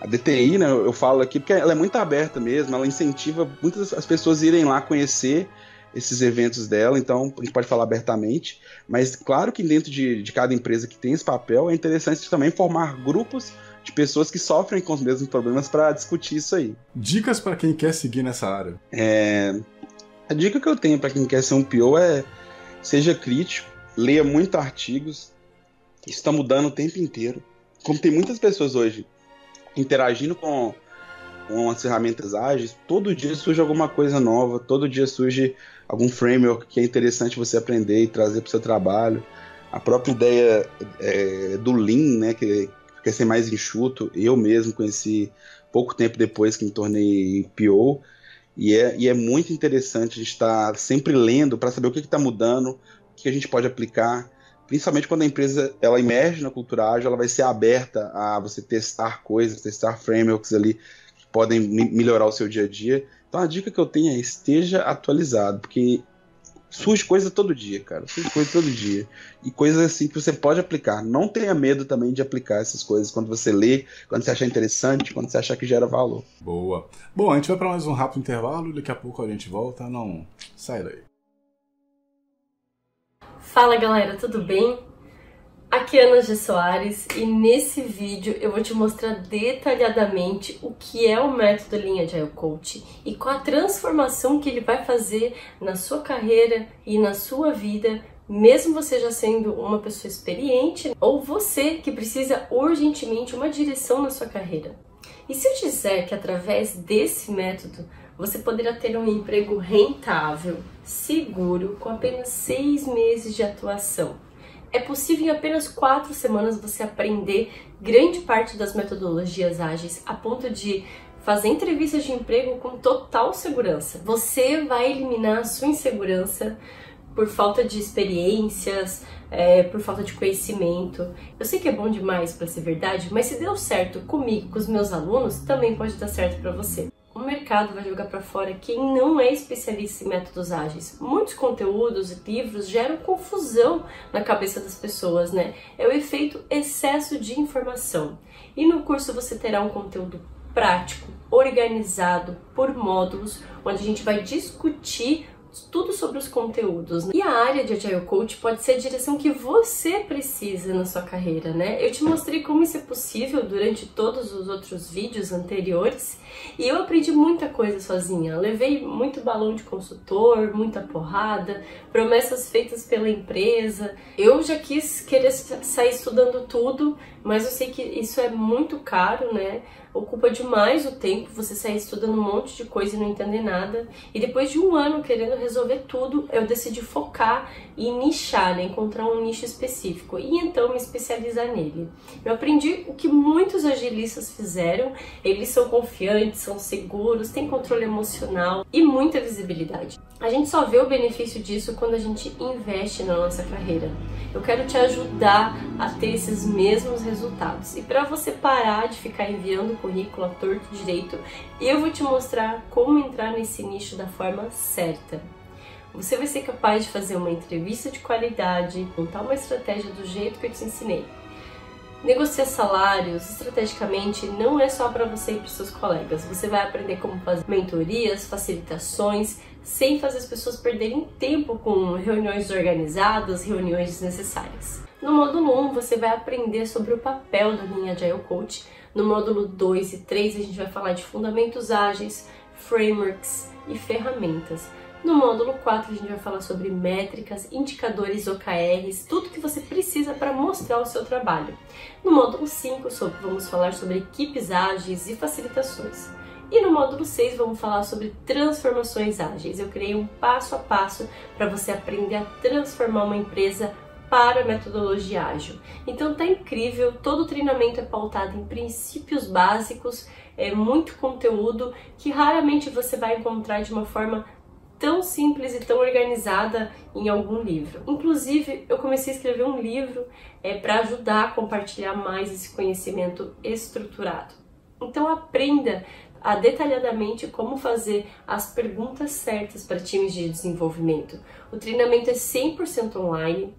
a DTI, né, eu falo aqui porque ela é muito aberta mesmo, ela incentiva muitas as pessoas irem lá conhecer esses eventos dela, então a gente pode falar abertamente, mas claro que dentro de, de cada empresa que tem esse papel, é interessante também formar grupos de pessoas que sofrem com os mesmos problemas para discutir isso aí. Dicas para quem quer seguir nessa área. É, a dica que eu tenho para quem quer ser um PO é seja crítico, leia muitos artigos. Isso está mudando o tempo inteiro. Como tem muitas pessoas hoje interagindo com, com as ferramentas ágeis, todo dia surge alguma coisa nova, todo dia surge algum framework que é interessante você aprender e trazer para o seu trabalho. A própria ideia é, do Lean, né, que quer ser mais enxuto, eu mesmo conheci pouco tempo depois que me tornei PO, e é, e é muito interessante a gente estar sempre lendo para saber o que está mudando, o que a gente pode aplicar. Principalmente quando a empresa ela emerge na cultura ágil, ela vai ser aberta a você testar coisas, testar frameworks ali que podem melhorar o seu dia a dia. Então a dica que eu tenho é esteja atualizado, porque surge coisa todo dia, cara. Surge coisa todo dia. E coisas assim que você pode aplicar. Não tenha medo também de aplicar essas coisas quando você lê, quando você achar interessante, quando você achar que gera valor. Boa. Bom, a gente vai para mais um rápido intervalo e daqui a pouco a gente volta. Não sai daí. Fala galera, tudo bem? Aqui é Ana G. Soares e nesse vídeo eu vou te mostrar detalhadamente o que é o método Linha Agile Coach e qual a transformação que ele vai fazer na sua carreira e na sua vida, mesmo você já sendo uma pessoa experiente ou você que precisa urgentemente uma direção na sua carreira. E se eu disser que através desse método você poderá ter um emprego rentável, seguro, com apenas seis meses de atuação? É possível em apenas quatro semanas você aprender grande parte das metodologias ágeis a ponto de fazer entrevistas de emprego com total segurança. Você vai eliminar a sua insegurança por falta de experiências, é, por falta de conhecimento. Eu sei que é bom demais para ser verdade, mas se deu certo comigo, com os meus alunos, também pode dar certo para você mercado vai jogar para fora quem não é especialista em métodos ágeis. Muitos conteúdos e livros geram confusão na cabeça das pessoas, né? É o efeito excesso de informação. E no curso você terá um conteúdo prático, organizado por módulos, onde a gente vai discutir tudo sobre os conteúdos. Né? E a área de Agile Coach pode ser a direção que você precisa na sua carreira, né? Eu te mostrei como isso é possível durante todos os outros vídeos anteriores e eu aprendi muita coisa sozinha. Levei muito balão de consultor, muita porrada, promessas feitas pela empresa. Eu já quis querer sair estudando tudo, mas eu sei que isso é muito caro, né? ocupa demais o tempo, você sai estudando um monte de coisa e não entender nada. E depois de um ano querendo resolver tudo, eu decidi focar e nichar, né? encontrar um nicho específico e então me especializar nele. Eu aprendi o que muitos agilistas fizeram, eles são confiantes, são seguros, têm controle emocional e muita visibilidade. A gente só vê o benefício disso quando a gente investe na nossa carreira. Eu quero te ajudar a ter esses mesmos resultados. E para você parar de ficar enviando currículo a torto direito, eu vou te mostrar como entrar nesse nicho da forma certa. Você vai ser capaz de fazer uma entrevista de qualidade, montar uma estratégia do jeito que eu te ensinei. Negociar salários estrategicamente não é só para você e para seus colegas. Você vai aprender como fazer mentorias, facilitações, sem fazer as pessoas perderem tempo com reuniões organizadas, reuniões desnecessárias. No módulo 1, você vai aprender sobre o papel da linha Agile Coach. No módulo 2 e 3, a gente vai falar de fundamentos ágeis, frameworks e ferramentas. No módulo 4, a gente vai falar sobre métricas, indicadores OKRs, tudo que você precisa para mostrar o seu trabalho. No módulo 5, vamos falar sobre equipes ágeis e facilitações. E no módulo 6 vamos falar sobre transformações ágeis. Eu criei um passo a passo para você aprender a transformar uma empresa para a metodologia ágil. Então tá incrível, todo o treinamento é pautado em princípios básicos, é muito conteúdo que raramente você vai encontrar de uma forma tão simples e tão organizada em algum livro. Inclusive, eu comecei a escrever um livro é, para ajudar a compartilhar mais esse conhecimento estruturado. Então, aprenda a detalhadamente como fazer as perguntas certas para times de desenvolvimento. O treinamento é 100% online,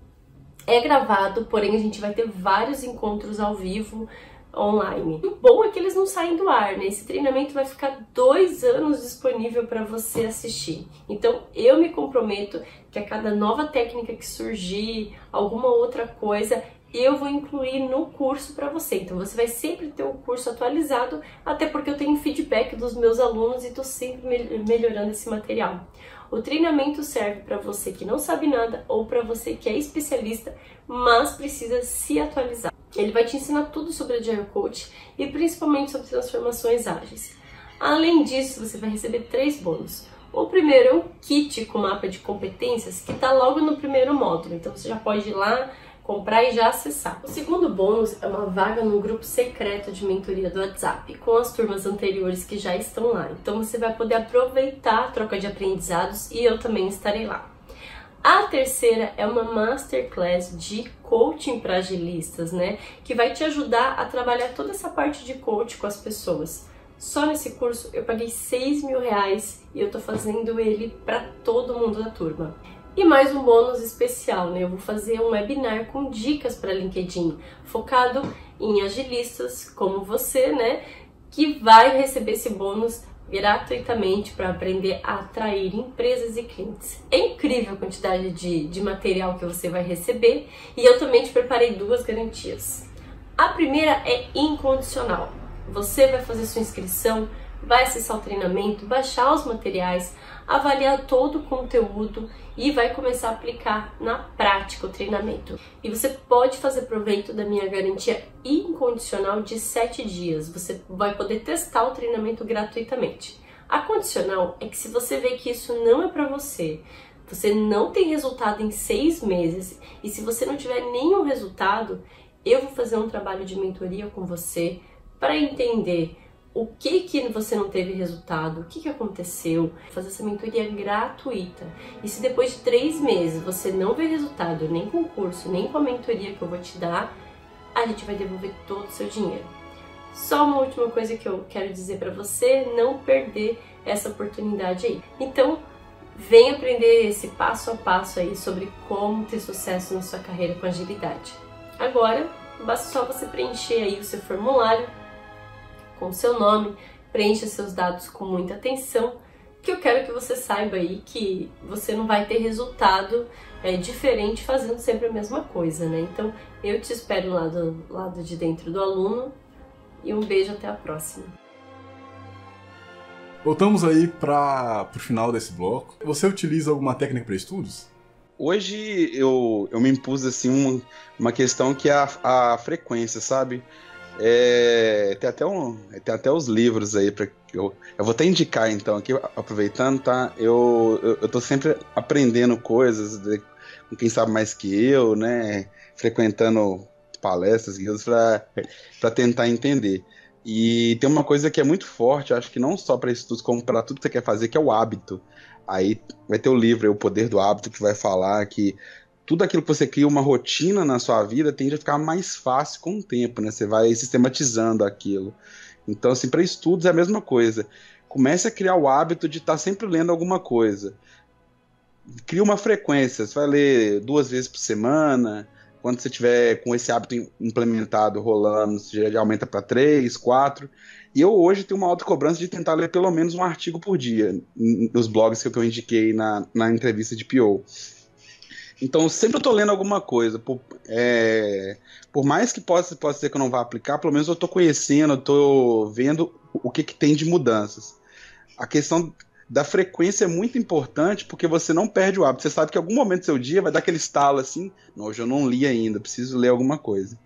é gravado, porém a gente vai ter vários encontros ao vivo online. O bom é que eles não saem do ar, né? Esse treinamento vai ficar dois anos disponível para você assistir. Então eu me comprometo que a cada nova técnica que surgir, alguma outra coisa, eu vou incluir no curso para você. Então você vai sempre ter o curso atualizado, até porque eu tenho feedback dos meus alunos e estou sempre melhorando esse material. O treinamento serve para você que não sabe nada ou para você que é especialista, mas precisa se atualizar. Ele vai te ensinar tudo sobre a Agile Coach e principalmente sobre transformações ágeis. Além disso, você vai receber três bônus. O primeiro é um kit com mapa de competências que está logo no primeiro módulo, então você já pode ir lá comprar e já acessar. O segundo bônus é uma vaga no grupo secreto de mentoria do WhatsApp, com as turmas anteriores que já estão lá. Então você vai poder aproveitar a troca de aprendizados e eu também estarei lá. A terceira é uma masterclass de coaching para agilistas, né? Que vai te ajudar a trabalhar toda essa parte de coaching com as pessoas. Só nesse curso eu paguei 6 mil reais e eu tô fazendo ele para todo mundo da turma. E mais um bônus especial, né? Eu vou fazer um webinar com dicas para LinkedIn, focado em agilistas como você, né? Que vai receber esse bônus gratuitamente para aprender a atrair empresas e clientes. É incrível a quantidade de, de material que você vai receber e eu também te preparei duas garantias. A primeira é incondicional. Você vai fazer sua inscrição, vai acessar o treinamento, baixar os materiais, avaliar todo o conteúdo e vai começar a aplicar na prática o treinamento. E você pode fazer proveito da minha garantia incondicional de 7 dias. Você vai poder testar o treinamento gratuitamente. A condicional é que se você vê que isso não é para você, você não tem resultado em seis meses e se você não tiver nenhum resultado, eu vou fazer um trabalho de mentoria com você para entender o que que você não teve resultado, o que que aconteceu, fazer essa mentoria gratuita. E se depois de três meses você não vê resultado, nem com o curso, nem com a mentoria que eu vou te dar, a gente vai devolver todo o seu dinheiro. Só uma última coisa que eu quero dizer para você, não perder essa oportunidade aí. Então, vem aprender esse passo a passo aí sobre como ter sucesso na sua carreira com agilidade. Agora, basta só você preencher aí o seu formulário com seu nome, preencha seus dados com muita atenção, que eu quero que você saiba aí que você não vai ter resultado é, diferente fazendo sempre a mesma coisa, né? Então eu te espero lá do lado de dentro do aluno e um beijo até a próxima. Voltamos aí para o final desse bloco. Você utiliza alguma técnica para estudos? Hoje eu, eu me impus assim uma, uma questão que é a, a frequência, sabe? É, tem, até um, tem até os livros aí para eu, eu vou até indicar então aqui, aproveitando, tá? Eu, eu, eu tô sempre aprendendo coisas de, com quem sabe mais que eu, né? Frequentando palestras, guias para tentar entender. E tem uma coisa que é muito forte, acho que não só para estudos, como para tudo que você quer fazer, que é o hábito. Aí vai ter o livro, O Poder do Hábito, que vai falar que tudo aquilo que você cria uma rotina na sua vida tende a ficar mais fácil com o tempo, né? Você vai sistematizando aquilo. Então, assim, para estudos é a mesma coisa. Comece a criar o hábito de estar tá sempre lendo alguma coisa. Cria uma frequência. Você vai ler duas vezes por semana. Quando você tiver com esse hábito implementado, rolando, você já aumenta para três, quatro. E eu hoje tenho uma autocobrança de tentar ler pelo menos um artigo por dia, nos blogs que eu indiquei na, na entrevista de PO. Então, sempre eu tô lendo alguma coisa. Por, é, por mais que possa, possa ser que eu não vá aplicar, pelo menos eu tô conhecendo, eu tô vendo o que, que tem de mudanças. A questão da frequência é muito importante porque você não perde o hábito. Você sabe que em algum momento do seu dia vai dar aquele estalo assim: não, hoje eu não li ainda, preciso ler alguma coisa.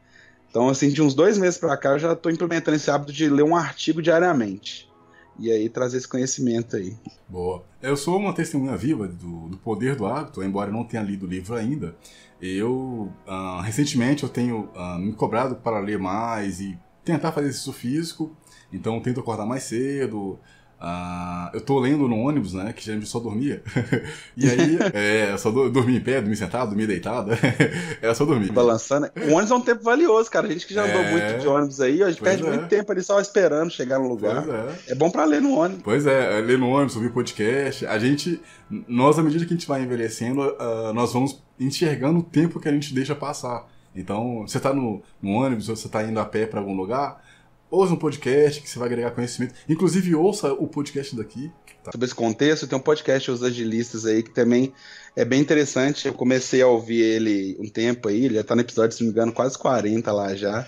Então, assim, de uns dois meses para cá, eu já estou implementando esse hábito de ler um artigo diariamente e aí trazer esse conhecimento aí. Boa. Eu sou uma testemunha viva do, do poder do hábito, embora eu não tenha lido o livro ainda. Eu, uh, recentemente, eu tenho uh, me cobrado para ler mais e tentar fazer exercício físico. Então, tento acordar mais cedo, Uh, eu tô lendo no ônibus, né? Que geralmente só dormia. e aí, é, só do, dormir em pé, dormir sentado, dormir deitado. é só dormir. Balançando. O ônibus é um tempo valioso, cara. A gente que já andou é... muito de ônibus aí, a gente pois perde é. muito tempo ali só esperando chegar no lugar. É. é. bom pra ler no ônibus. Pois é, é, ler no ônibus, ouvir podcast. A gente, nós, à medida que a gente vai envelhecendo, uh, nós vamos enxergando o tempo que a gente deixa passar. Então, você tá no, no ônibus, ou você tá indo a pé para algum lugar ouça um podcast que você vai agregar conhecimento. Inclusive, ouça o podcast daqui. Tá. Sobre esse contexto, tem um podcast Os Agilistas aí que também é bem interessante. Eu comecei a ouvir ele um tempo aí, ele já tá no episódio, se não me engano, quase 40 lá já.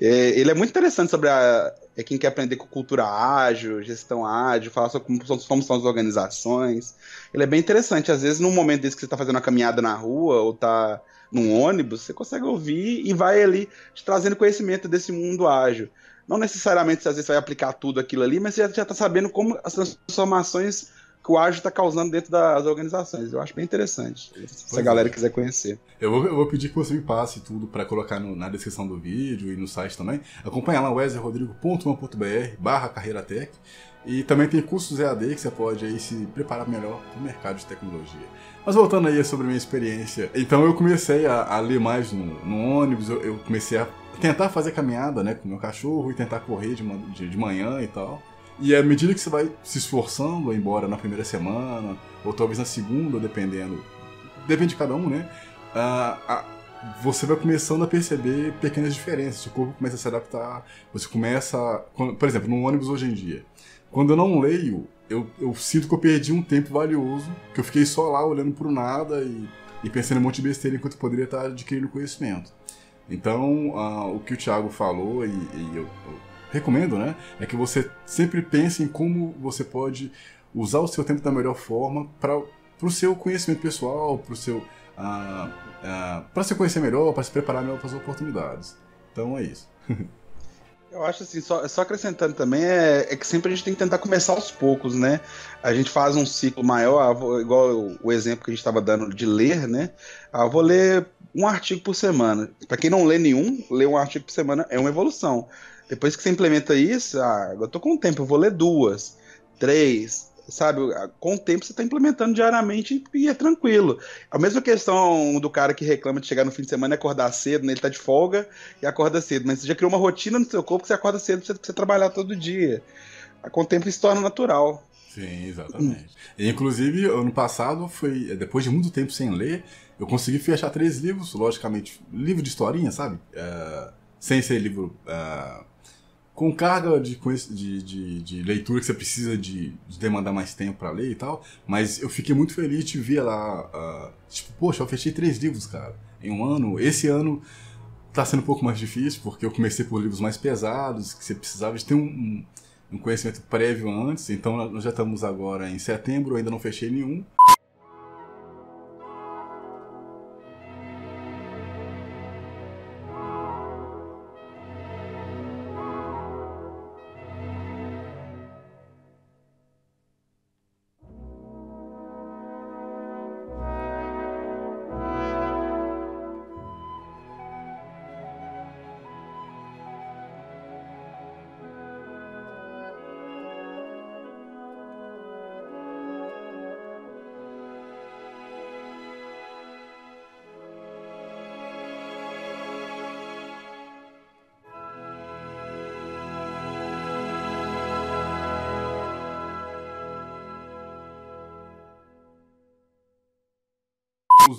É, ele é muito interessante sobre a, é quem quer aprender com cultura ágil, gestão ágil, falar sobre como são, como são as organizações. Ele é bem interessante. Às vezes, num momento desse que você está fazendo uma caminhada na rua ou está num ônibus, você consegue ouvir e vai ali te trazendo conhecimento desse mundo ágil não necessariamente às vezes vai aplicar tudo aquilo ali, mas você já está sabendo como as transformações que o ágil está causando dentro das organizações. Eu acho bem interessante, se a galera é. quiser conhecer. Eu vou, eu vou, pedir que você me passe tudo para colocar no, na descrição do vídeo e no site também. Acompanha lá wesleyrodrigo.com.br barra carreira tech. E também tem cursos EAD que você pode aí se preparar melhor para o mercado de tecnologia. Mas voltando aí sobre minha experiência, então eu comecei a, a ler mais no, no ônibus, eu, eu comecei a tentar fazer caminhada, né, com meu cachorro e tentar correr de, de, de manhã e tal. E à medida que você vai se esforçando embora na primeira semana, ou talvez na segunda, dependendo, depende de cada um, né? Você vai começando a perceber pequenas diferenças, o corpo começa a se adaptar, você começa. Por exemplo, no ônibus hoje em dia, quando eu não leio, eu, eu sinto que eu perdi um tempo valioso, que eu fiquei só lá olhando pro nada e, e pensando um monte de besteira enquanto poderia estar adquirindo conhecimento. Então, uh, o que o Thiago falou, e, e eu, eu, recomendo, né, é que você sempre pense em como você pode usar o seu tempo da melhor forma para o seu conhecimento pessoal, seu. Uh, uh, para se conhecer melhor, para se preparar melhor para as oportunidades. Então é isso. Eu acho assim, só, só acrescentando também, é, é, que sempre a gente tem que tentar começar aos poucos, né? A gente faz um ciclo maior, ah, igual o, exemplo que a gente estava dando de ler, né? Ah, vou ler um artigo por semana. Para quem não lê nenhum, ler um artigo por semana é uma evolução. Depois que você implementa isso, ah, eu tô com tempo, eu vou ler duas, três, sabe? Com o tempo você está implementando diariamente e é tranquilo. A mesma questão do cara que reclama de chegar no fim de semana e acordar cedo, né? Ele tá de folga e acorda cedo, mas você já criou uma rotina no seu corpo que você acorda cedo pra você, trabalhar todo dia. Com o tempo isso torna natural. Sim, exatamente. Hum. Inclusive, ano passado foi, depois de muito tempo sem ler, eu consegui fechar três livros, logicamente, livro de historinha, sabe? Uh, sem ser livro uh, com carga de, de, de, de, leitura que você precisa de, de demandar mais tempo para ler e tal, mas eu fiquei muito feliz de ver lá, uh, tipo, poxa, eu fechei três livros, cara, em um ano. Esse ano tá sendo um pouco mais difícil, porque eu comecei por livros mais pesados, que você precisava de ter um, um conhecimento prévio antes, então nós já estamos agora em setembro, eu ainda não fechei nenhum.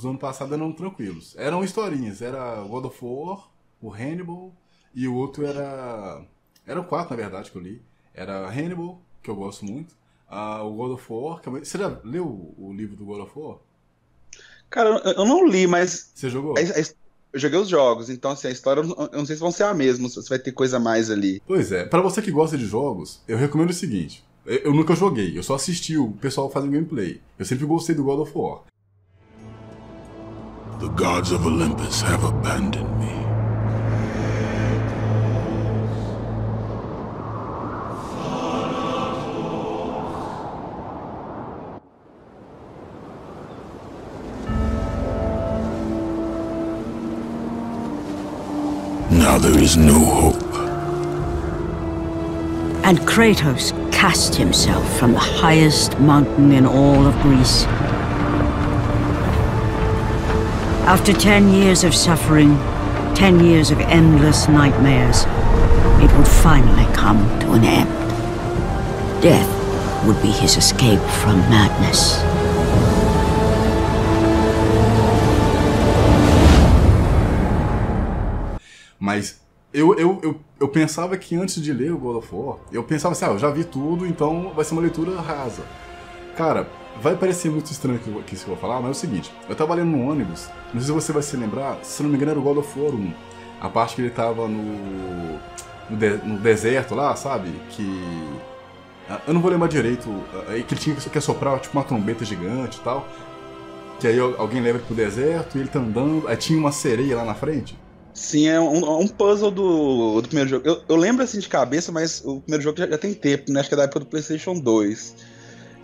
Do ano passado eram tranquilos. Eram historinhas. Era God of War, o Hannibal e o outro era. Eram quatro, na verdade, que eu li. Era Hannibal, que eu gosto muito. Uh, o God of War. Que... Você já leu o livro do God of War? Cara, eu não li, mas. Você jogou? Eu joguei os jogos, então assim, a história eu não sei se vão ser a mesma, se vai ter coisa mais ali. Pois é, para você que gosta de jogos, eu recomendo o seguinte: eu nunca joguei, eu só assisti o pessoal fazendo gameplay. Eu sempre gostei do God of War. The gods of Olympus have abandoned me. Now there is no hope. And Kratos cast himself from the highest mountain in all of Greece. After ten years of suffering, ten years of endless nightmares, it would finally come to an end. Death would be his escape from madness. Mas eu, eu, eu, eu, pensava que antes de ler o God of War, eu pensava assim, ah, eu já vi tudo, então vai ser uma leitura rasa. Cara, vai parecer muito estranho isso que eu vou falar, mas é o seguinte, eu tava lendo no ônibus, não sei se você vai se lembrar, se não me engano era o God of War 1, a parte que ele tava no, no, de, no deserto lá, sabe, que... Eu não vou lembrar direito, que ele tinha que soprar tipo uma trombeta gigante e tal, que aí alguém leva pro deserto e ele tá andando, aí tinha uma sereia lá na frente. Sim, é um, um puzzle do, do primeiro jogo. Eu, eu, lembro assim de cabeça, mas o primeiro jogo já, já tem tempo, né? Acho que é da época do PlayStation 2.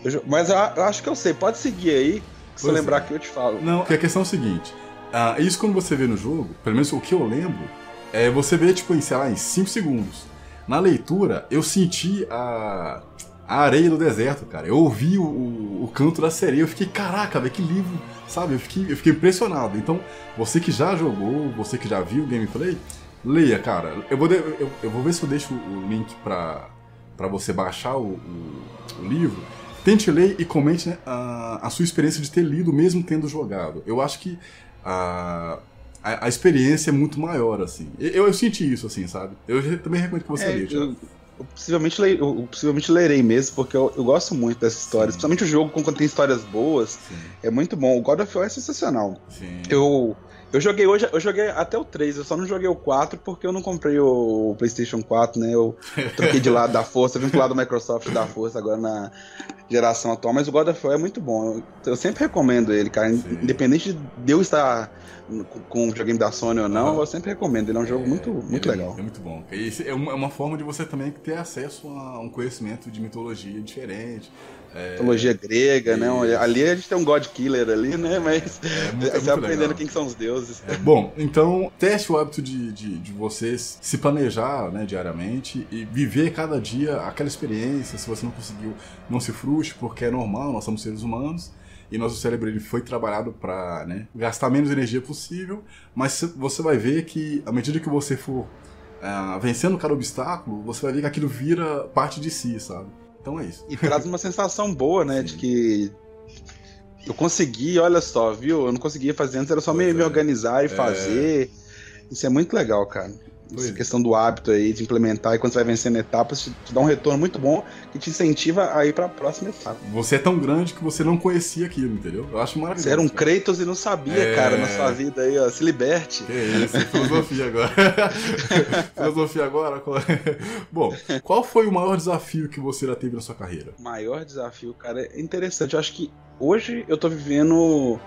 Eu, mas eu, eu, acho que eu sei. Pode seguir aí, se eu lembrar é. que eu te falo. Não, porque a questão é o seguinte: uh, isso quando você vê no jogo, pelo menos o que eu lembro, é você vê, tipo, em, sei lá, em 5 segundos. Na leitura, eu senti a a areia do deserto, cara. Eu ouvi o, o, o canto da sereia, eu fiquei, caraca, velho, que livro, sabe? Eu fiquei, eu fiquei impressionado. Então, você que já jogou, você que já viu o gameplay, leia, cara. Eu vou, eu, eu vou ver se eu deixo o link pra, pra você baixar o, o, o livro. Tente ler e comente né, a, a sua experiência de ter lido, mesmo tendo jogado. Eu acho que a, a, a experiência é muito maior, assim. Eu, eu, senti isso, assim, sabe? Eu também recomendo que você é, leia eu possivelmente, le, eu, possivelmente lerei mesmo, porque eu, eu gosto muito dessas histórias. Sim. Principalmente o jogo, quando tem histórias boas, Sim. é muito bom. O God of War é sensacional. Sim. Eu, eu joguei hoje, eu joguei até o 3, eu só não joguei o 4 porque eu não comprei o PlayStation 4, né? Eu troquei de lado da força, vim pro lado da Microsoft da força agora na geração atual, mas o God of War é muito bom. Eu, eu sempre recomendo ele, cara. Sim. Independente de eu estar com o videogame da Sony ou não, eu sempre recomendo. Ele é um jogo é, muito, muito é, legal. É muito bom. E é é uma forma de você também ter acesso a um conhecimento de mitologia diferente. É... Mitologia grega, né? Ali a gente tem um God Killer ali, né? Mas é, é você aprendendo legal. quem são os deuses. É, bom, então teste o hábito de, de, de vocês se planejar né, diariamente e viver cada dia aquela experiência. Se você não conseguiu, não se frustre, porque é normal, nós somos seres humanos e nosso cérebro ele foi trabalhado para né, gastar menos energia possível, mas você vai ver que à medida que você for uh, vencendo cada obstáculo, você vai ver que aquilo vira parte de si, sabe? Então é isso. E traz uma sensação boa, né, Sim. de que eu consegui, olha só, viu? Eu não conseguia fazer antes, era só me, é. me organizar e é. fazer. Isso é muito legal, cara. Essa é. questão do hábito aí, de implementar, e quando você vai vencendo etapas, te, te dá um retorno muito bom que te incentiva a ir para a próxima etapa. Você é tão grande que você não conhecia aquilo, entendeu? Eu acho maravilhoso. Você era um Kratos e não sabia, é... cara, na sua vida aí, ó. Se liberte. Que isso, filosofia agora. filosofia agora. bom, qual foi o maior desafio que você já teve na sua carreira? O maior desafio, cara, é interessante. Eu acho que hoje eu tô vivendo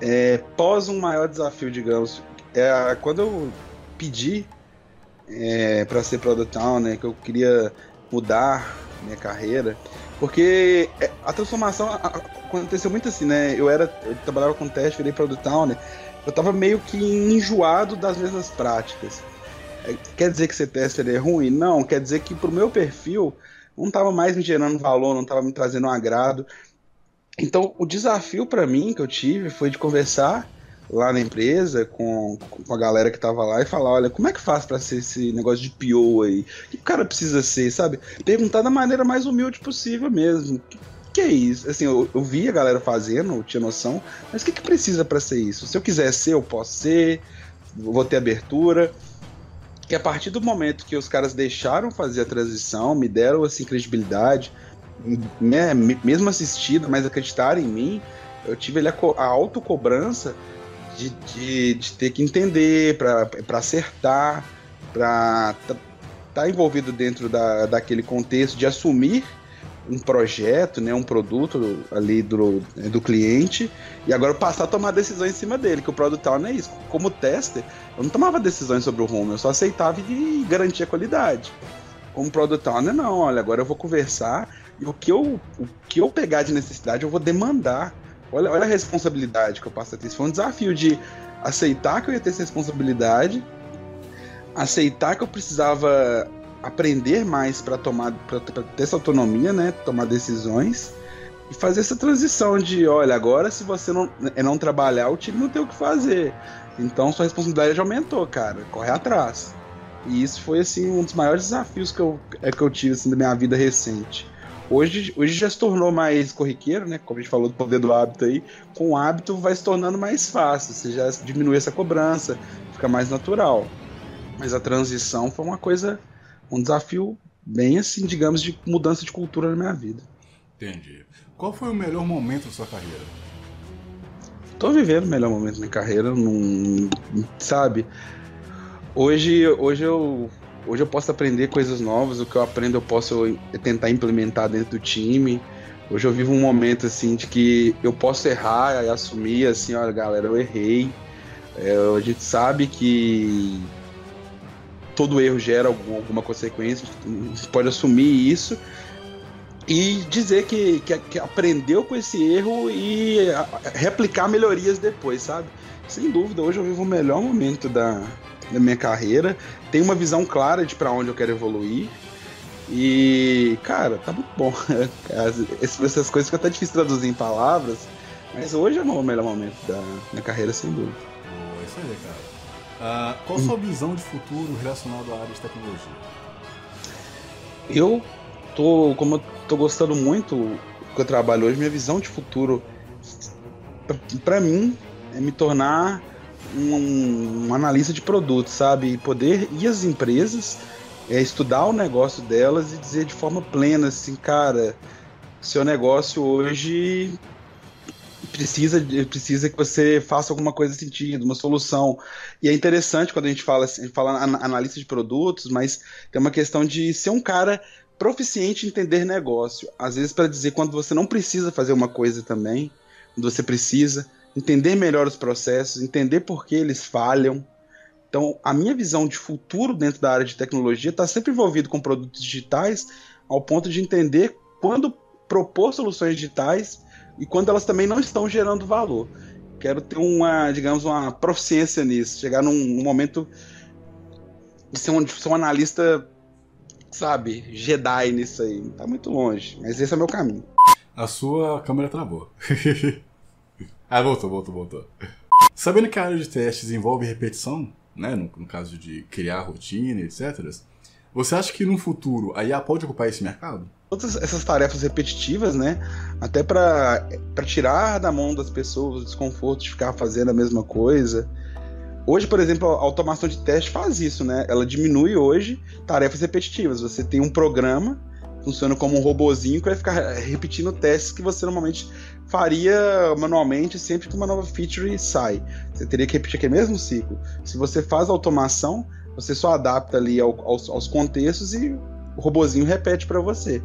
é, pós um maior desafio, digamos. É, quando eu pedi é, para ser Product Owner, que eu queria mudar minha carreira, porque é, a transformação aconteceu muito assim, né? Eu era, eu trabalhava com teste, virei Product Owner, eu tava meio que enjoado das mesmas práticas. É, quer dizer que ser tester é ruim? Não, quer dizer que pro meu perfil não tava mais me gerando valor, não tava me trazendo um agrado. Então, o desafio para mim que eu tive foi de conversar lá na empresa com, com a galera que tava lá e falar, olha, como é que faz para ser esse negócio de PO aí? O que o cara precisa ser, sabe? Perguntar da maneira mais humilde possível mesmo. Que, que, é isso? Assim, eu, eu vi a galera fazendo, eu tinha noção, mas o que, que precisa para ser isso? Se eu quiser ser, eu posso ser, vou ter abertura. Que a partir do momento que os caras deixaram fazer a transição, me deram assim credibilidade, né, mesmo assistida, mas acreditaram em mim, eu tive a, a autocobrança de, de, de ter que entender, para acertar, para estar tá envolvido dentro da, daquele contexto, de assumir um projeto, né, um produto ali do, do cliente, e agora passar a tomar decisões em cima dele, que o produto não é isso. Como tester, eu não tomava decisões sobre o home, eu só aceitava e garantia a qualidade. Como product owner, não, olha, agora eu vou conversar e o que eu, o que eu pegar de necessidade eu vou demandar. Olha, olha a responsabilidade que eu passo a ter. Isso foi um desafio de aceitar que eu ia ter essa responsabilidade, aceitar que eu precisava aprender mais para tomar para ter essa autonomia, né, tomar decisões e fazer essa transição de, olha, agora se você não é não trabalhar, o time não tem o que fazer. Então sua responsabilidade aumentou, cara. Corre atrás. E isso foi assim um dos maiores desafios que eu é que eu tive assim da minha vida recente. Hoje, hoje já se tornou mais corriqueiro, né? Como a gente falou do poder do hábito aí. Com o hábito vai se tornando mais fácil. Você já diminui essa cobrança, fica mais natural. Mas a transição foi uma coisa, um desafio bem assim, digamos, de mudança de cultura na minha vida. Entendi. Qual foi o melhor momento da sua carreira? Tô vivendo o melhor momento da minha carreira, não, sabe? Hoje, hoje eu Hoje eu posso aprender coisas novas, o que eu aprendo eu posso tentar implementar dentro do time. Hoje eu vivo um momento assim de que eu posso errar e assumir assim, olha galera, eu errei. É, a gente sabe que todo erro gera algum, alguma consequência, gente pode assumir isso e dizer que, que, que, aprendeu com esse erro e replicar melhorias depois, sabe? Sem dúvida, hoje eu vivo o melhor momento da, da minha carreira, tenho uma visão clara de para onde eu quero evoluir. E, cara, tá muito bom. Essas coisas que até difícil traduzir em palavras, mas hoje é o melhor momento da minha carreira, sem dúvida. Boa, isso aí, cara. Uh, qual a sua visão de futuro relacionada à área de tecnologia? Eu tô, como eu tô gostando muito do que eu trabalho hoje, minha visão de futuro, para mim, é me tornar um, um analista de produtos, sabe? E poder ir às empresas, é, estudar o negócio delas e dizer de forma plena assim, cara, seu negócio hoje precisa, precisa que você faça alguma coisa sentido, uma solução. E é interessante quando a gente fala, a gente fala analista de produtos, mas tem uma questão de ser um cara proficiente em entender negócio. Às vezes para dizer quando você não precisa fazer uma coisa também, quando você precisa entender melhor os processos, entender por que eles falham. Então, a minha visão de futuro dentro da área de tecnologia está sempre envolvido com produtos digitais, ao ponto de entender quando propor soluções digitais e quando elas também não estão gerando valor. Quero ter uma, digamos, uma proficiência nisso, chegar num, num momento de ser um, de ser um analista, sabe, Jedi nisso aí. Tá muito longe, mas esse é o meu caminho. A sua câmera travou. Ah, voltou, voltou, voltou. Sabendo que a área de testes envolve repetição, né, no, no caso de criar rotina, etc., você acha que no futuro a IA pode ocupar esse mercado? Todas essas tarefas repetitivas, né? Até para tirar da mão das pessoas o desconforto de ficar fazendo a mesma coisa. Hoje, por exemplo, a automação de teste faz isso, né? Ela diminui hoje tarefas repetitivas. Você tem um programa, funciona como um robozinho que vai ficar repetindo testes que você normalmente faria manualmente sempre que uma nova feature sai. Você teria que repetir aquele mesmo ciclo. Se você faz automação, você só adapta ali ao, aos, aos, contextos e o robozinho repete para você.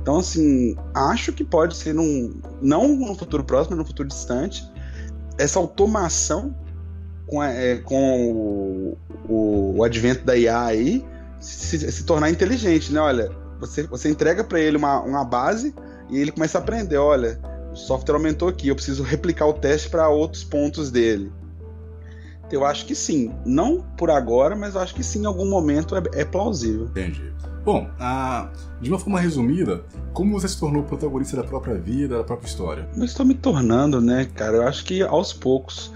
Então, assim, acho que pode ser num, não no futuro próximo, mas no futuro distante, essa automação com, é, com o, o, o, advento da IA aí se, se, tornar inteligente, né? Olha, você, você entrega para ele uma, uma base e ele começa a aprender, olha, o software aumentou aqui, eu preciso replicar o teste para outros pontos dele. Eu acho que sim. Não por agora, mas eu acho que sim, em algum momento é, é plausível. Entendi. Bom, ah, de uma forma resumida, como você se tornou protagonista da própria vida, da própria história? Eu estou me tornando, né, cara? Eu acho que aos poucos,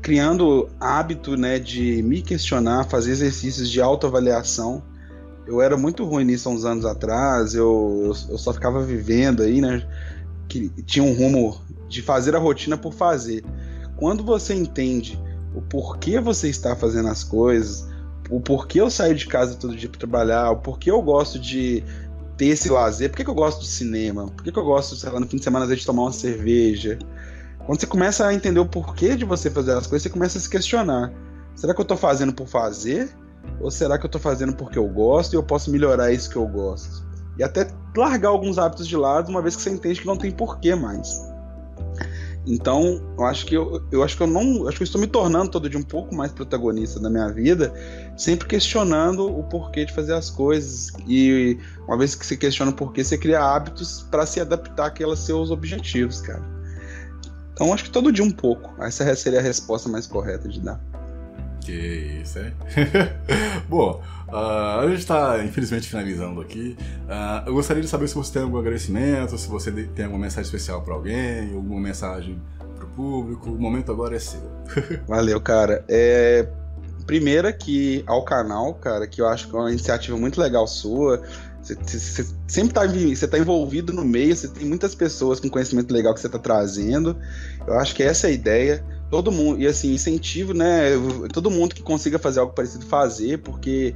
criando hábito, né, de me questionar, fazer exercícios de autoavaliação. Eu era muito ruim nisso há uns anos atrás, eu, eu, eu só ficava vivendo aí, né? Que tinha um rumo de fazer a rotina por fazer. Quando você entende o porquê você está fazendo as coisas, o porquê eu saio de casa todo dia para trabalhar, o porquê eu gosto de ter esse lazer, por que, eu gosto de cinema, por que, eu gosto, sei lá, no fim de semana, de tomar uma cerveja. Quando você começa a entender o porquê de você fazer as coisas, você começa a se questionar. Será que eu estou fazendo por fazer? Ou será que eu estou fazendo porque eu gosto e eu posso melhorar isso que eu gosto? E até largar alguns hábitos de lado, uma vez que você entende que não tem porquê mais. Então, eu acho que eu, eu acho que eu não, acho que eu estou me tornando todo dia um pouco mais protagonista da minha vida, sempre questionando o porquê de fazer as coisas e uma vez que você questiona o porquê, você cria hábitos para se adaptar àqueles seus objetivos, cara. Então, acho que todo dia um pouco. Essa seria a resposta mais correta de dar. Que isso, é? Bom, uh, a gente está infelizmente finalizando aqui. Uh, eu gostaria de saber se você tem algum agradecimento, se você tem alguma mensagem especial para alguém, alguma mensagem para o público. O momento agora é seu. Valeu, cara. É, primeiro aqui ao canal, cara, que eu acho que é uma iniciativa muito legal sua. Você, sempre está você tá envolvido no meio, você tem muitas pessoas com conhecimento legal que você está trazendo. Eu acho que essa é a ideia todo mundo, e assim, incentivo, né? Todo mundo que consiga fazer algo parecido fazer, porque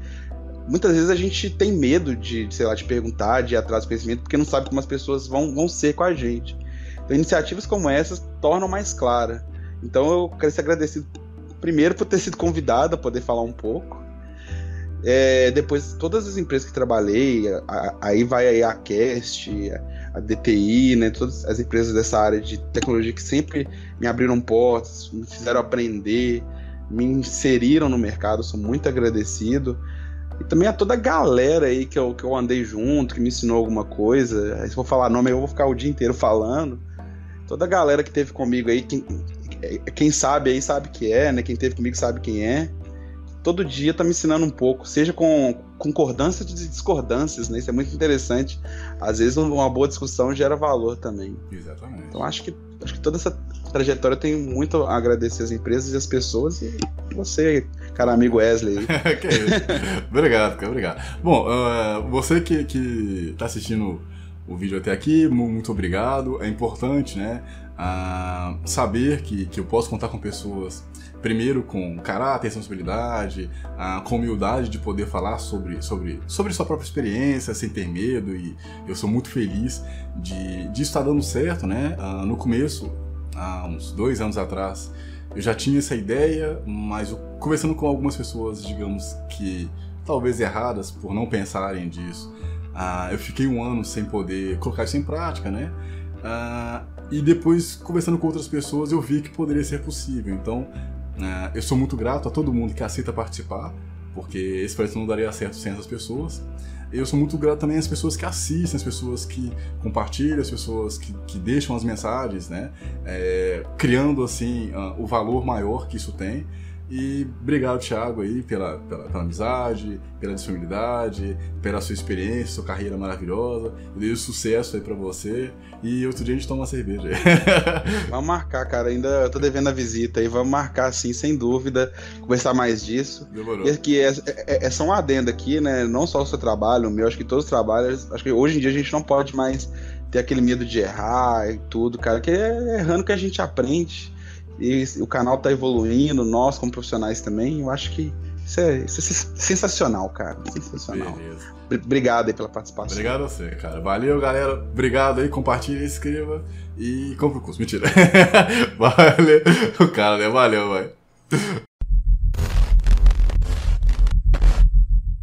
muitas vezes a gente tem medo de, sei lá, de perguntar, de ir atrás do conhecimento, porque não sabe como as pessoas vão, vão ser com a gente. Então, iniciativas como essas tornam mais clara. Então, eu quero ser agradecido primeiro por ter sido convidado a poder falar um pouco. É, depois, todas as empresas que trabalhei, a, aí vai aí a Cast, DTI, né, todas as empresas dessa área de tecnologia que sempre me abriram portas, me fizeram aprender, me inseriram no mercado, sou muito agradecido. E também a toda a galera aí que eu, que eu andei junto, que me ensinou alguma coisa. Se for falar nome, eu vou ficar o dia inteiro falando. Toda a galera que teve comigo aí, quem, quem sabe aí sabe que é, né? Quem teve comigo sabe quem é todo dia tá me ensinando um pouco, seja com concordâncias e discordâncias, né? Isso é muito interessante. Às vezes uma boa discussão gera valor também. Exatamente. Então acho que acho que toda essa trajetória tem muito a agradecer as empresas e as pessoas e você, cara amigo Wesley. que é isso. obrigado, cara, obrigado. Bom, uh, você que, que tá assistindo o vídeo até aqui, muito obrigado. É importante, né? Uh, saber que, que eu posso contar com pessoas primeiro com caráter, sensibilidade, ah, com humildade de poder falar sobre, sobre, sobre sua própria experiência, sem ter medo, e eu sou muito feliz de, de estar dando certo, né? Ah, no começo, há uns dois anos atrás, eu já tinha essa ideia, mas conversando com algumas pessoas, digamos que talvez erradas por não pensarem disso, ah, eu fiquei um ano sem poder colocar isso em prática, né? E depois, conversando com outras pessoas, eu vi que poderia ser possível. Então, é, eu sou muito grato a todo mundo que aceita participar, porque esse projeto não daria certo sem essas pessoas. Eu sou muito grato também às pessoas que assistem, às pessoas que compartilham, às pessoas que, que deixam as mensagens, né? É, criando, assim, uh, o valor maior que isso tem. E obrigado, Thiago, aí, pela, pela, pela, amizade, pela disponibilidade, pela sua experiência, sua carreira maravilhosa. Eu desejo sucesso aí pra você. E outro dia a gente toma uma cerveja. vamos marcar, cara. Ainda tô devendo a visita aí. Vamos marcar, sim, sem dúvida. Conversar mais disso. Demorou. E aqui é, é, é só um adendo aqui, né? Não só o seu trabalho, o meu, acho que todos os trabalhos. Acho que hoje em dia a gente não pode mais ter aquele medo de errar e tudo, cara. Que é errando que a gente aprende. E o canal tá evoluindo, nós como profissionais também. Eu acho que isso é, isso é sensacional, cara. Sensacional. Beleza. Obrigado aí pela participação. Obrigado a você, cara. Valeu, galera. Obrigado aí. Compartilha, inscreva e compre o curso. Mentira. Valeu. O cara, né? Valeu, vai.